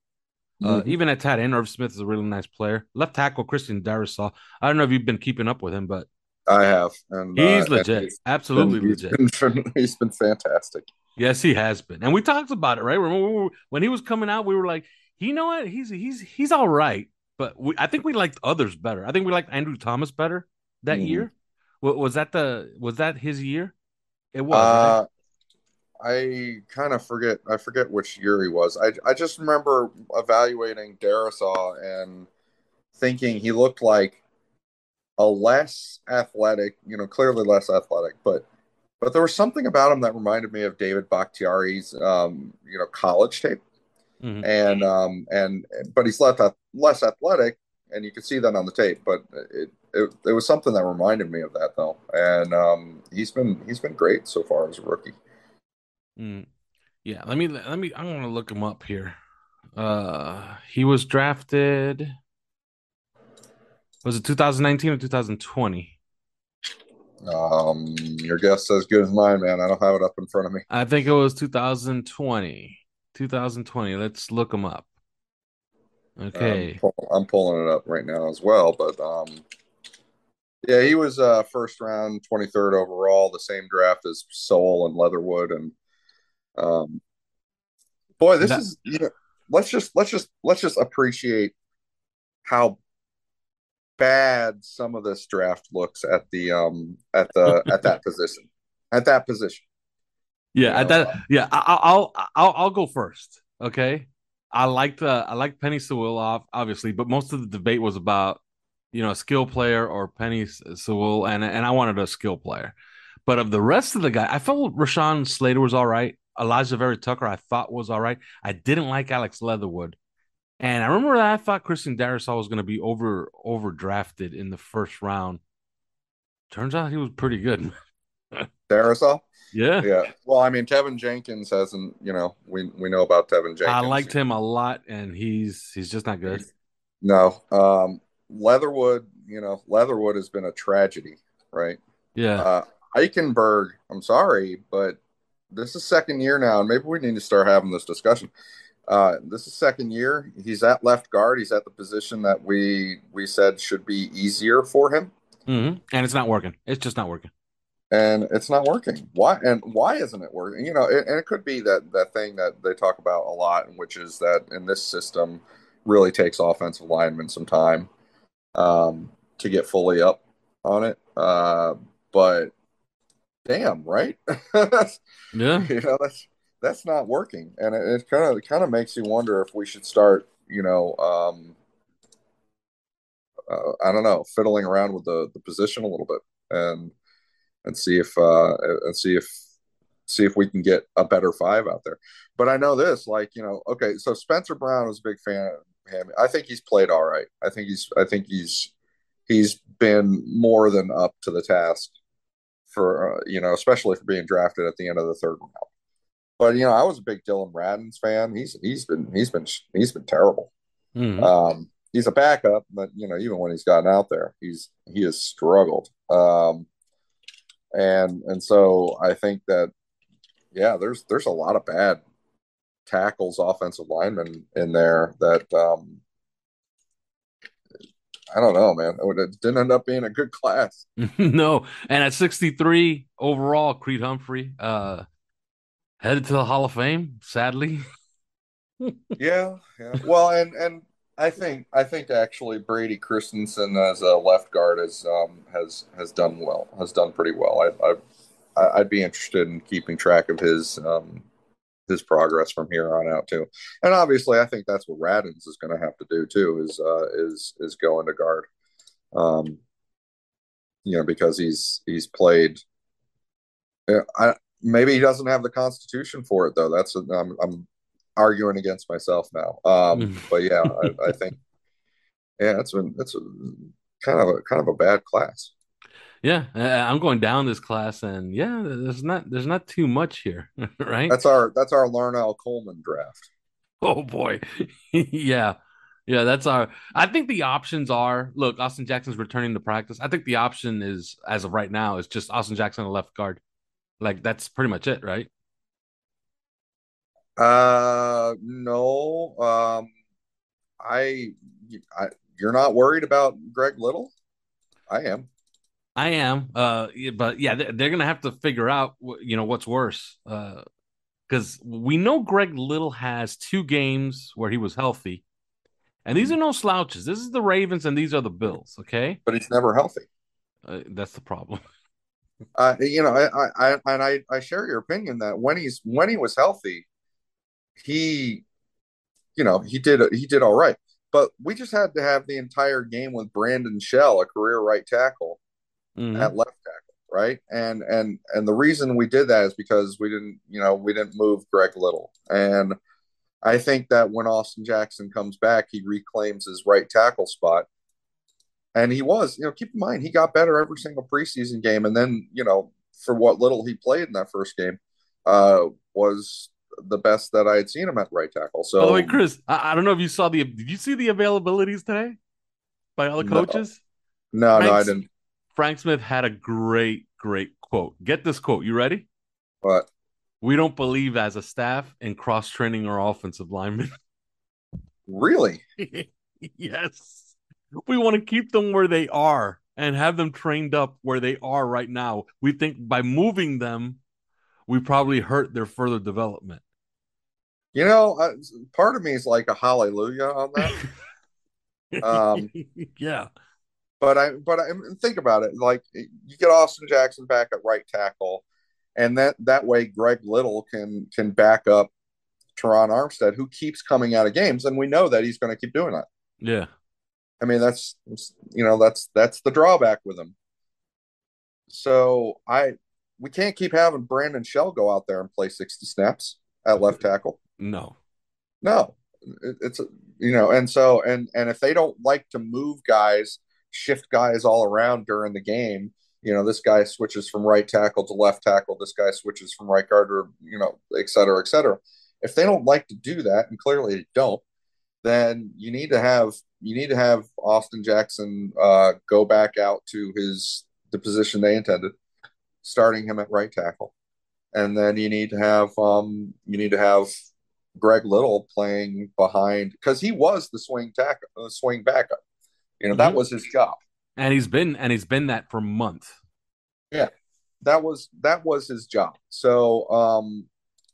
Uh, mm-hmm. even at tight end, Irv Smith is a really nice player. Left tackle Christian Darrisaw. I don't know if you've been keeping up with him, but I have, and he's uh, legit, and he's absolutely been, legit. He's been, he's been fantastic. Yes, he has been, and we talked about it, right? Remember when he was coming out, we were like, you know what, he's he's he's all right, but we, I think we liked others better. I think we liked Andrew Thomas better that mm-hmm. year. Was that the was that his year? It was. Uh, right? I kind of forget. I forget which year he was. I I just remember evaluating Darrisaw and thinking he looked like a less athletic, you know, clearly less athletic, but but there was something about him that reminded me of David Bakhtiari's, um, you know, college tape, mm-hmm. and um, and but he's less less athletic, and you can see that on the tape. But it, it, it was something that reminded me of that though, and um, he's been he's been great so far as a rookie. Mm. Yeah, let me let me. I'm gonna look him up here. Uh, he was drafted. Was it 2019 or 2020? Um, your guess is as good as mine, man. I don't have it up in front of me. I think it was 2020. 2020. Let's look him up. Okay. I'm, pull, I'm pulling it up right now as well, but um, yeah, he was uh first round, 23rd overall, the same draft as Sewell and Leatherwood, and um, boy, this that, is you know, let's just let's just let's just appreciate how bad some of this draft looks at the um at the at that position at that position Yeah, You know, that, yeah. I, I'll I'll I'll go first. Okay, I liked uh, I like Penny off obviously, but most of the debate was about you know a skill player or Penei Sewell, and and I wanted a skill player. But of the rest of the guy, I felt Rashawn Slater was all right. Alijah Vera-Tucker, I thought was all right. I didn't like Alex Leatherwood, and I remember that I thought Christian Darrisaw was going to be over overdrafted in the first round. Turns out he was pretty good. Darrisaw. Yeah. Yeah. Well, I mean, Teven Jenkins hasn't. You know, we we know about Teven Jenkins. I liked him a lot, and he's he's just not good. No, um, Leatherwood. You know, Leatherwood has been a tragedy, right? Yeah, Uh, Eichenberg. I'm sorry, but this is second year now, and maybe we need to start having this discussion. Uh, this is second year. He's at left guard. He's at the position that we we said should be easier for him, hmm and it's not working. It's just not working. and it's not working. Why? And why isn't it working? You know, it, and it could be that that thing that they talk about a lot, which is that in this system, really takes offensive linemen some time um, to get fully up on it. Uh, but damn, right? Yeah, you know that's that's not working, and it, it kind of it kind of makes you wonder if we should start, you know, um, uh, I don't know, fiddling around with the the position a little bit and and see if uh and see if see if we can get a better five out there. But I know this, like you know, okay, so Spencer Brown was a big fan I think he's played all right. I think he's I think he's he's been more than up to the task for uh, you know, especially for being drafted at the end of the third round. But you know, I was a big Dillon Radunz fan. He's he's been he's been he's been terrible. Mhm. Um, he's a backup, but you know, even when he's gotten out there, he's he has struggled. Um, and and so I think that yeah, there's there's a lot of bad tackles, offensive linemen in there that um, I don't know, man. It didn't end up being a good class. no, and at 63 overall, Creed Humphrey uh headed to the Hall of Fame. Sadly, Yeah, yeah. Well, and and I think I think actually Brady Christensen as a left guard has um has has done well, has done pretty well. I I I'd be interested in keeping track of his um his progress from here on out too. And obviously, I think that's what Radunz is going to have to do too is uh is is go into guard. Um you know because he's he's played yeah, I maybe he doesn't have the constitution for it though. That's I'm I'm arguing against myself now. Um, but yeah, I, I think yeah, it's been it's a, kind of a kind of a bad class. Yeah, I'm going down this class, and yeah, there's not there's not too much here, right? That's our that's our Larnell Coleman draft. Oh boy. yeah. Yeah, that's our I think the options are look, Austin Jackson's returning to practice. I think the option is as of right now is just Austin Jackson a left guard. Like that's pretty much it, right? Uh, no, um, I, I you're not worried about Greg Little? I am. I am. Uh but yeah, they're, to have to figure out you know what's worse. Uh cuz we know Greg Little has two games where he was healthy. And these are no slouches. This is the Ravens and these are the Bills, okay? But he's never healthy. Uh, that's the problem. Uh, you know, I, I, I and I, I share your opinion that when he's when he was healthy, he, you know, he did he did all right. But we just had to have the entire game with Brandon Shell, a career right tackle, Mhm. at left tackle, right? And and and the reason we did that is because we didn't, you know, we didn't move Greg Little. And I think that when Austin Jackson comes back, he reclaims his right tackle spot. And he was, you know, keep in mind he got better every single preseason game, and then you know for what little he played in that first game, uh, was the best that I had seen him at right tackle. So By the way, Chris, I, I don't know if you saw the did you see the availabilities today by all the coaches? no, no, I didn't. Frank Smith had a great, great quote. Get this quote. You ready? But We don't believe as a staff in cross training our offensive linemen. really, yes. We want to keep them where they are and have them trained up where they are right now. We think by moving them, we probably hurt their further development. you know, uh, part of me is like a hallelujah on that. Um, yeah. But I, but I think about it. Like you get Austin Jackson back at right tackle, and that that way Greg Little can can back up Terron Armstead, who keeps coming out of games, and we know that he's going to keep doing that. Yeah, I mean that's you know that's that's the drawback with him. So I we can't keep having Brandon Shell go out there and play sixty snaps at left tackle. No, no, it, it's you know, and so and and if they don't like to move guys, shift guys all around during the game, you know, this guy switches from right tackle to left tackle, this guy switches from right guard or you know, et cetera, et cetera. If they don't like to do that, and clearly they don't, then you need to have you need to have Austin Jackson uh, go back out to his the position they intended, starting him at right tackle, and then you need to have um, you need to have Greg Little playing behind because he was the swing tack uh, swing backup. You know that mm-hmm. was his job, and he's been and he's been that for months. Yeah, that was that was his job. So um,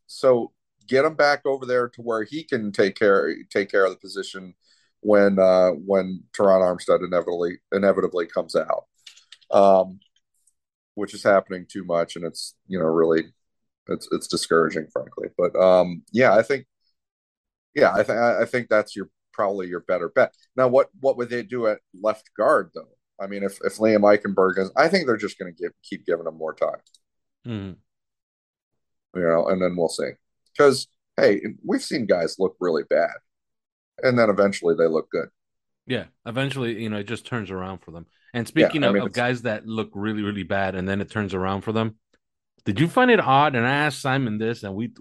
so get him back over there to where he can take care take care of the position when uh, when Terron Armstead inevitably inevitably comes out, um, which is happening too much, and it's you know really it's it's discouraging, frankly. But um, yeah, I think yeah, I think I think that's your probably your better bet. Now, what what would they do at left guard though? I mean, if if Liam Eichenberg is, I think they're just going to keep giving him more time. Mm. You know, and then we'll see. Because hey, we've seen guys look really bad, and then eventually they look good. Yeah, eventually, you know, it just turns around for them. And speaking yeah, mean, of guys that look really, really bad, and then it turns around for them, did you find it odd? And I asked Simon this, and we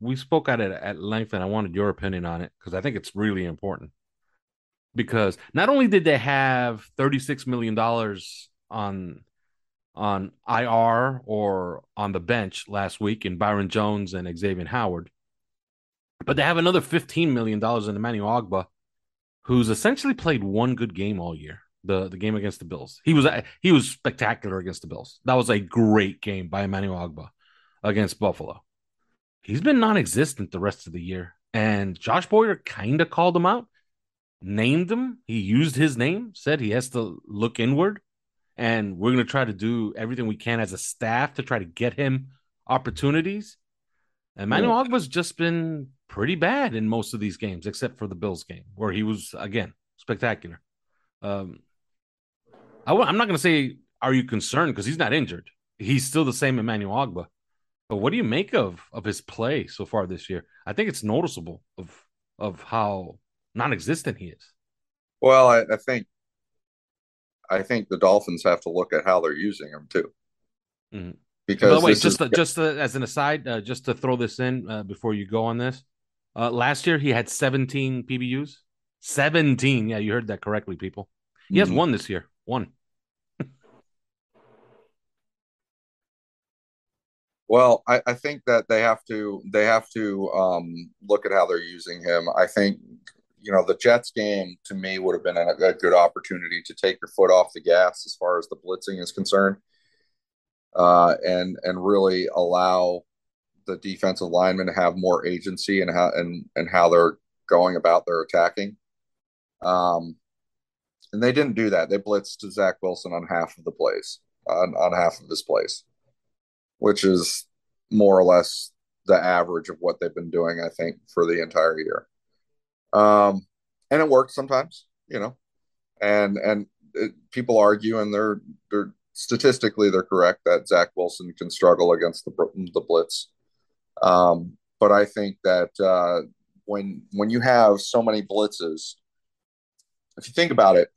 we spoke at it at length, and I wanted your opinion on it because I think it's really important. Because not only did they have thirty six million dollars on on IR or on the bench last week in Byron Jones and Xavier Howard, but they have another fifteen million dollars in Emmanuel Ogbah, who's essentially played one good game all year the the game against the Bills. He was he was spectacular against the Bills. That was a great game by Emmanuel Ogbah against Buffalo. He's been non-existent the rest of the year, and Josh Boyer kind of called him out, named him. He used his name, said he has to look inward, and we're going to try to do everything we can as a staff to try to get him opportunities. Emmanuel yeah. Ogbah's just been pretty bad in most of these games, except for the Bills game, where he was again spectacular. Um, I w- I'm not going to say, are you concerned? Because he's not injured. He's still the same Emmanuel Ogbah. But what do you make of of his play so far this year? I think it's noticeable of of how non-existent he is. Well, I, I think I think the Dolphins have to look at how they're using him too. Mm-hmm. Because By the way, just is... just as an aside, uh, just to throw this in uh, before you go on this, uh, last year he had 17 PBUs. 17. Yeah, you heard that correctly, people. He mm-hmm. has one this year. One. Well, I, I, think that they have to they have to um, look at how they're using him. I think you know the Jets game to me would have been a, a, good opportunity to take your foot off the gas as far as the blitzing is concerned, uh, and and really allow the defensive linemen to have more agency and how and and how they're going about their attacking. Um, and they didn't do that. They blitzed Zach Wilson on half of the plays, on, on half of his plays, which is more or less the average of what they've been doing, I think, for the entire year. Um, and it works sometimes, you know, and and it, people argue, and they're they're statistically they're correct that Zach Wilson can struggle against the the blitz. Um, but I think that uh, when when you have so many blitzes, if you think about it,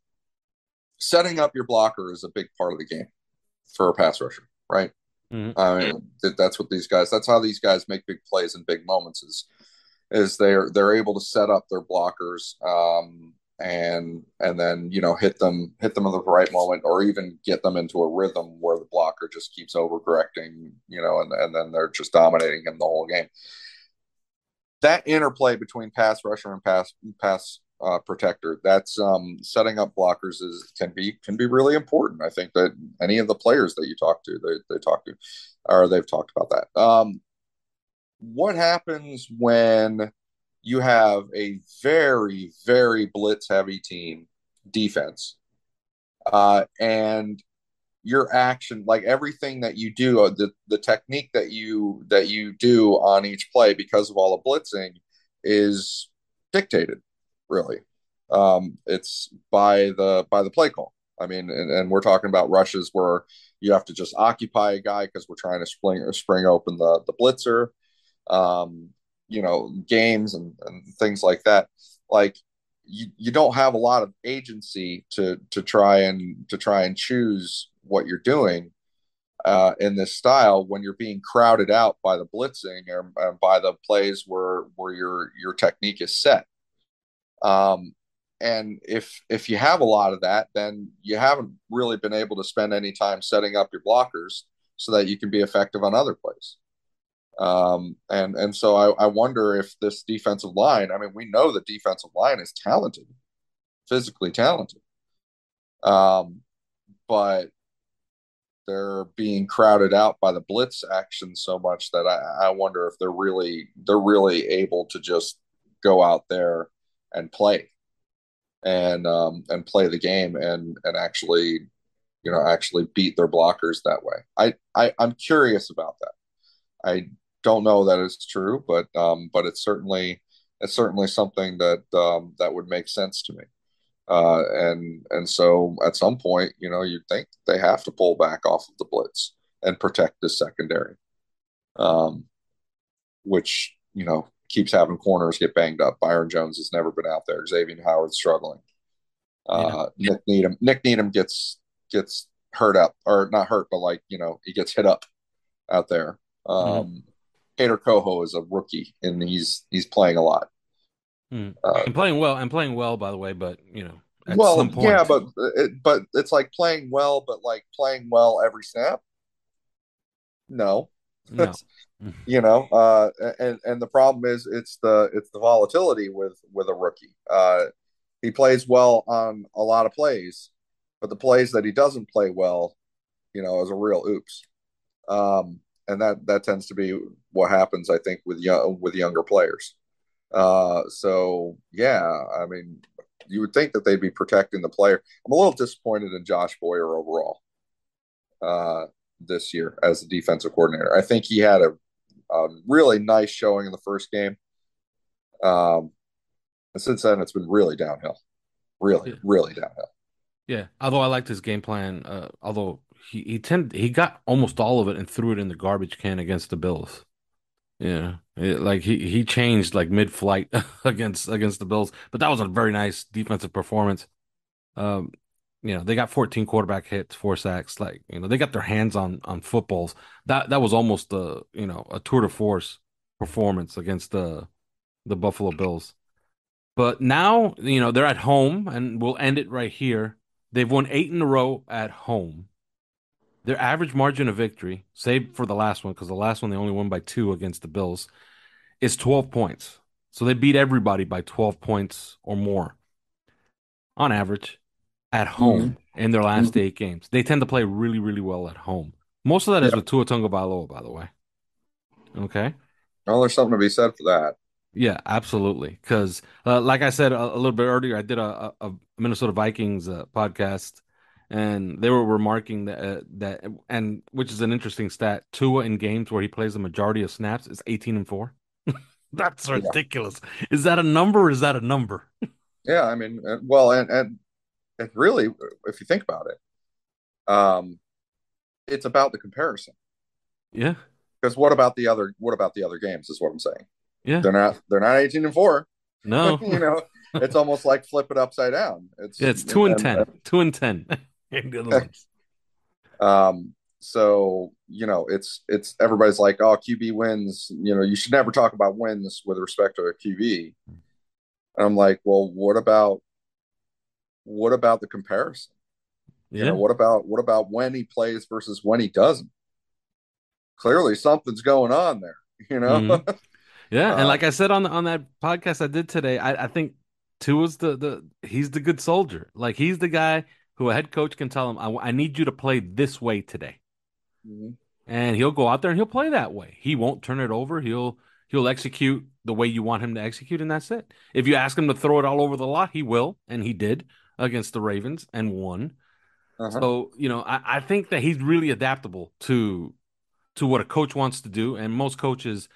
setting up your blocker is a big part of the game for a pass rusher, right? Mm-hmm. I mean, that's what these guys. That's how these guys make big plays in big moments. Is is they're they're able to set up their blockers um, and and then you know hit them hit them at the right moment or even get them into a rhythm where the blocker just keeps overcorrecting you know and, and then they're just dominating him the whole game that interplay between pass rusher and pass pass uh, protector. That's um, setting up blockers is can be can be really important. I think that any of the players that you talk to, they they talk to, or they've talked about that. Um, what happens when you have a very very blitz heavy team defense, uh, and your action like everything that you do uh, the the technique that you that you do on each play because of all the blitzing is dictated really. Um it's by the by the play call. I mean and, and we're talking about rushes where you have to just occupy a guy because we're trying to spring spring open the the blitzer um you know games and, and things like that. Like you, you don't have a lot of agency to to try and to try and choose what you're doing uh, in this style when you're being crowded out by the blitzing or uh, by the plays where where your your technique is set. Um, and if if you have a lot of that, then you haven't really been able to spend any time setting up your blockers so that you can be effective on other plays. Um, and and so I, I wonder if this defensive line. I mean, we know the defensive line is talented, physically talented. Um, but they're being crowded out by the blitz action so much that I, I wonder if they're really they're really able to just go out there and play and um, and play the game and and actually you know actually beat their blockers that way. I, I I'm curious about that. I don't know that it's true, but um, but it's certainly it's certainly something that um, that would make sense to me. Uh, and and so at some point, you know, you think they have to pull back off of the blitz and protect the secondary, um, which you know keeps having corners get banged up. Byron Jones has never been out there. Xavier Howard's struggling. Uh, yeah. Nik Needham Nik Needham gets gets hurt up or not hurt, but like you know he gets hit up out there. Um, mm-hmm. Kader Kohou is a rookie and he's he's playing a lot. Hmm. Uh, and playing well, I'm playing well, by the way. But you know, well, yeah, but it, but it's like playing well, but like playing well every snap. No, no. you know, uh, and and the problem is it's the it's the volatility with with a rookie. Uh, he plays well on a lot of plays, but the plays that he doesn't play well, you know, is a real oops. Um, and that that tends to be what happens, I think, with young with younger players. Uh, so yeah, I mean, you would think that they'd be protecting the player. I'm a little disappointed in Josh Boyer overall uh, this year as a defensive coordinator. I think he had a, a really nice showing in the first game. Um, and since then, it's been really downhill, really, yeah. really downhill. Yeah, although I liked his game plan, uh, although he he tend he got almost all of it and threw it in the garbage can against the Bills. Yeah, it, like he he changed like mid flight against against the Bills, but that was a very nice defensive performance. Um, you know they got 14 quarterback hits, four sacks. Like you know they got their hands on on footballs. That that was almost a you know a tour de force performance against the the Buffalo Bills. But now you know they're at home, and we'll end it right here. They've won eight in a row at home. Their average margin of victory, save for the last one, because the last one they only won by two against the Bills, is 12 points. So they beat everybody by 12 points or more on average at home mm-hmm. in their last mm-hmm. eight games. They tend to play really, really well at home. Most of that yeah. is with Tua Tagovailoa, by the way. Okay. Well, there's something to be said for that. Yeah, absolutely. Because, uh, like I said a, a, little bit earlier, I did a, a Minnesota Vikings uh, podcast and they were remarking that uh, that and which is an interesting stat. Tua in games where he plays the majority of snaps is eighteen and four. That's ridiculous. Yeah. Is that a number? or Is that a number? yeah, I mean, uh, well, and and really, if you think about it, um, it's about the comparison. Yeah. Because what about the other? What about the other games? Is what I'm saying. Yeah. They're not. They're not eighteen and four. No. you know, it's almost like flip it upside down. It's yeah, it's two and, and ten. And, two and ten. um, so you know, it's it's everybody's like, oh, QB wins. You know, you should never talk about wins with respect to a QB. And I'm like, well, what about what about the comparison? Yeah. You know, what about what about when he plays versus when he doesn't? Clearly, something's going on there. You know. Mm-hmm. Yeah, uh, and like I said on the, on that podcast I did today, I, I think Tua's the the he's the good soldier. Like he's the guy who a head coach can tell him, I, I need you to play this way today. Mm-hmm. And he'll go out there and he'll play that way. He won't turn it over. He'll he'll execute the way you want him to execute, and that's it. If you ask him to throw it all over the lot, he will, and he did against the Ravens and won. Uh-huh. So you know, I, I think that he's really adaptable to to what a coach wants to do, and most coaches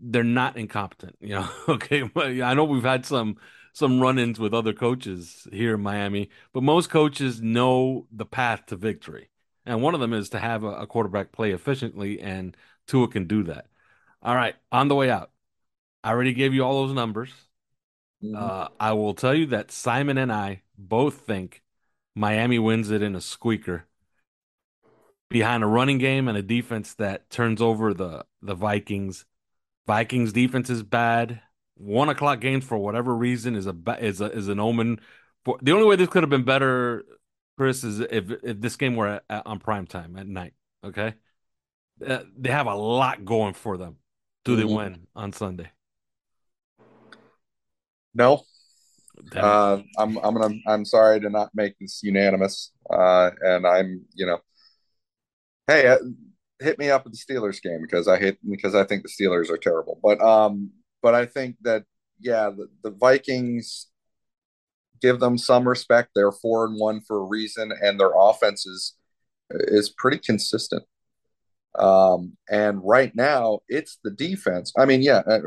they're not incompetent. You know, okay. I know we've had some some run-ins with other coaches here in Miami, but most coaches know the path to victory, and one of them is to have a, a quarterback play efficiently, and Tua can do that. All right, on the way out, I already gave you all those numbers. Mhm. Uh, I will tell you that Simon and I both think Miami wins it in a squeaker behind a running game and a defense that turns over the the Vikings. Vikings defense is bad. One o'clock games for whatever reason is a ba- is a is an omen. For the only way this could have been better, Chris, is if if this game were at, at- on prime time at night. Okay, uh, they have a lot going for them. Do they Mhm. win on Sunday? No, Damn it. Uh, I'm I'm gonna I'm sorry to not make this unanimous. Uh, and I'm you know, hey, uh, hit me up at the Steelers game because I hate because I think the Steelers are terrible. But um, but I think that yeah, the, the Vikings give them some respect. They're four and one for a reason, and their offense is is pretty consistent. Um, and right now it's the defense. I mean, yeah, uh,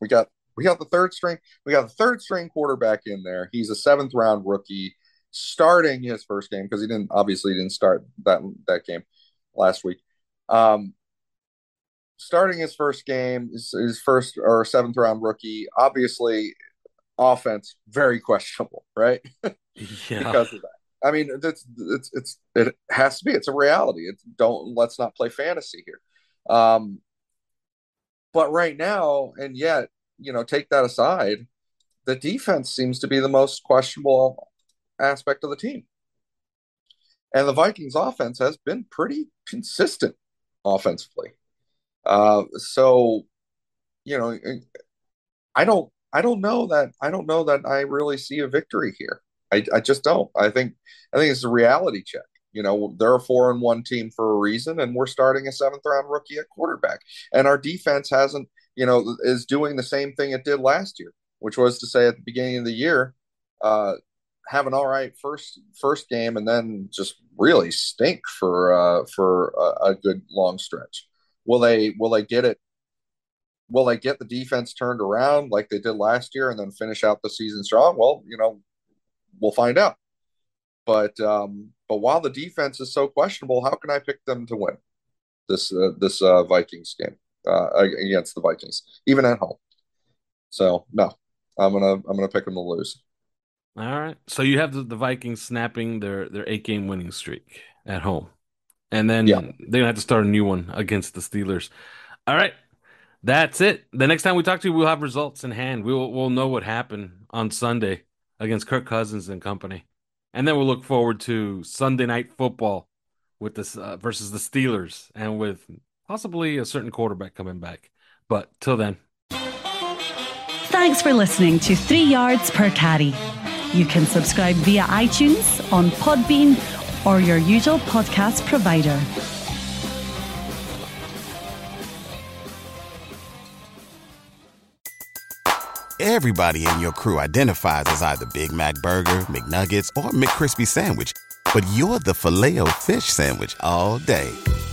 we got we got the third string. We got the third string quarterback in there. He's a seventh round rookie, starting his first game because he didn't obviously didn't start that that game last week. Um, starting his first game, his, his first or seventh round rookie. Obviously, offense very questionable, right? yeah. because of that. I mean, it's it's it's it has to be. It's a reality. It's don't let's not play fantasy here. Um, but right now, and yet, you know, take that aside, the defense seems to be the most questionable aspect of the team. And the Vikings offense has been pretty consistent offensively. Uh, so, you know, I don't I don't know that I don't know that I really see a victory here. I, I just don't. I think I think it's a reality check. You know, they're a four and one team for a reason, and we're starting a seventh round rookie at quarterback. And our defense hasn't, you know, is doing the same thing it did last year, which was to say at the beginning of the year, uh, have an all right first first game and then just really stink for uh, for a, a good long stretch. Will they will they get it will they get the defense turned around like they did last year and then finish out the season strong? Well, you know, we'll find out. But um, but while the defense is so questionable, how can I pick them to win this uh, this uh, Vikings game uh, against the Vikings, even at home? So no, I'm gonna I'm gonna pick them to lose. All right. So you have the, the Vikings snapping their their eight game winning streak at home. And then Yeah. they're gonna have to start a new one against the Steelers. All right. That's it. The next time we talk to you, we'll have results in hand. We'll we'll know what happened on Sunday against Kirk Cousins and company. And then we'll look forward to Sunday night football with this uh, versus the Steelers and with possibly a certain quarterback coming back. But till then. Thanks for listening to Three Yards Per Carry. You can subscribe via iTunes, on Podbean, or your usual podcast provider. Everybody in your crew identifies as either Big Mac Burger, McNuggets, or McCrispy Sandwich. But you're the Filet-O-Fish Sandwich all day.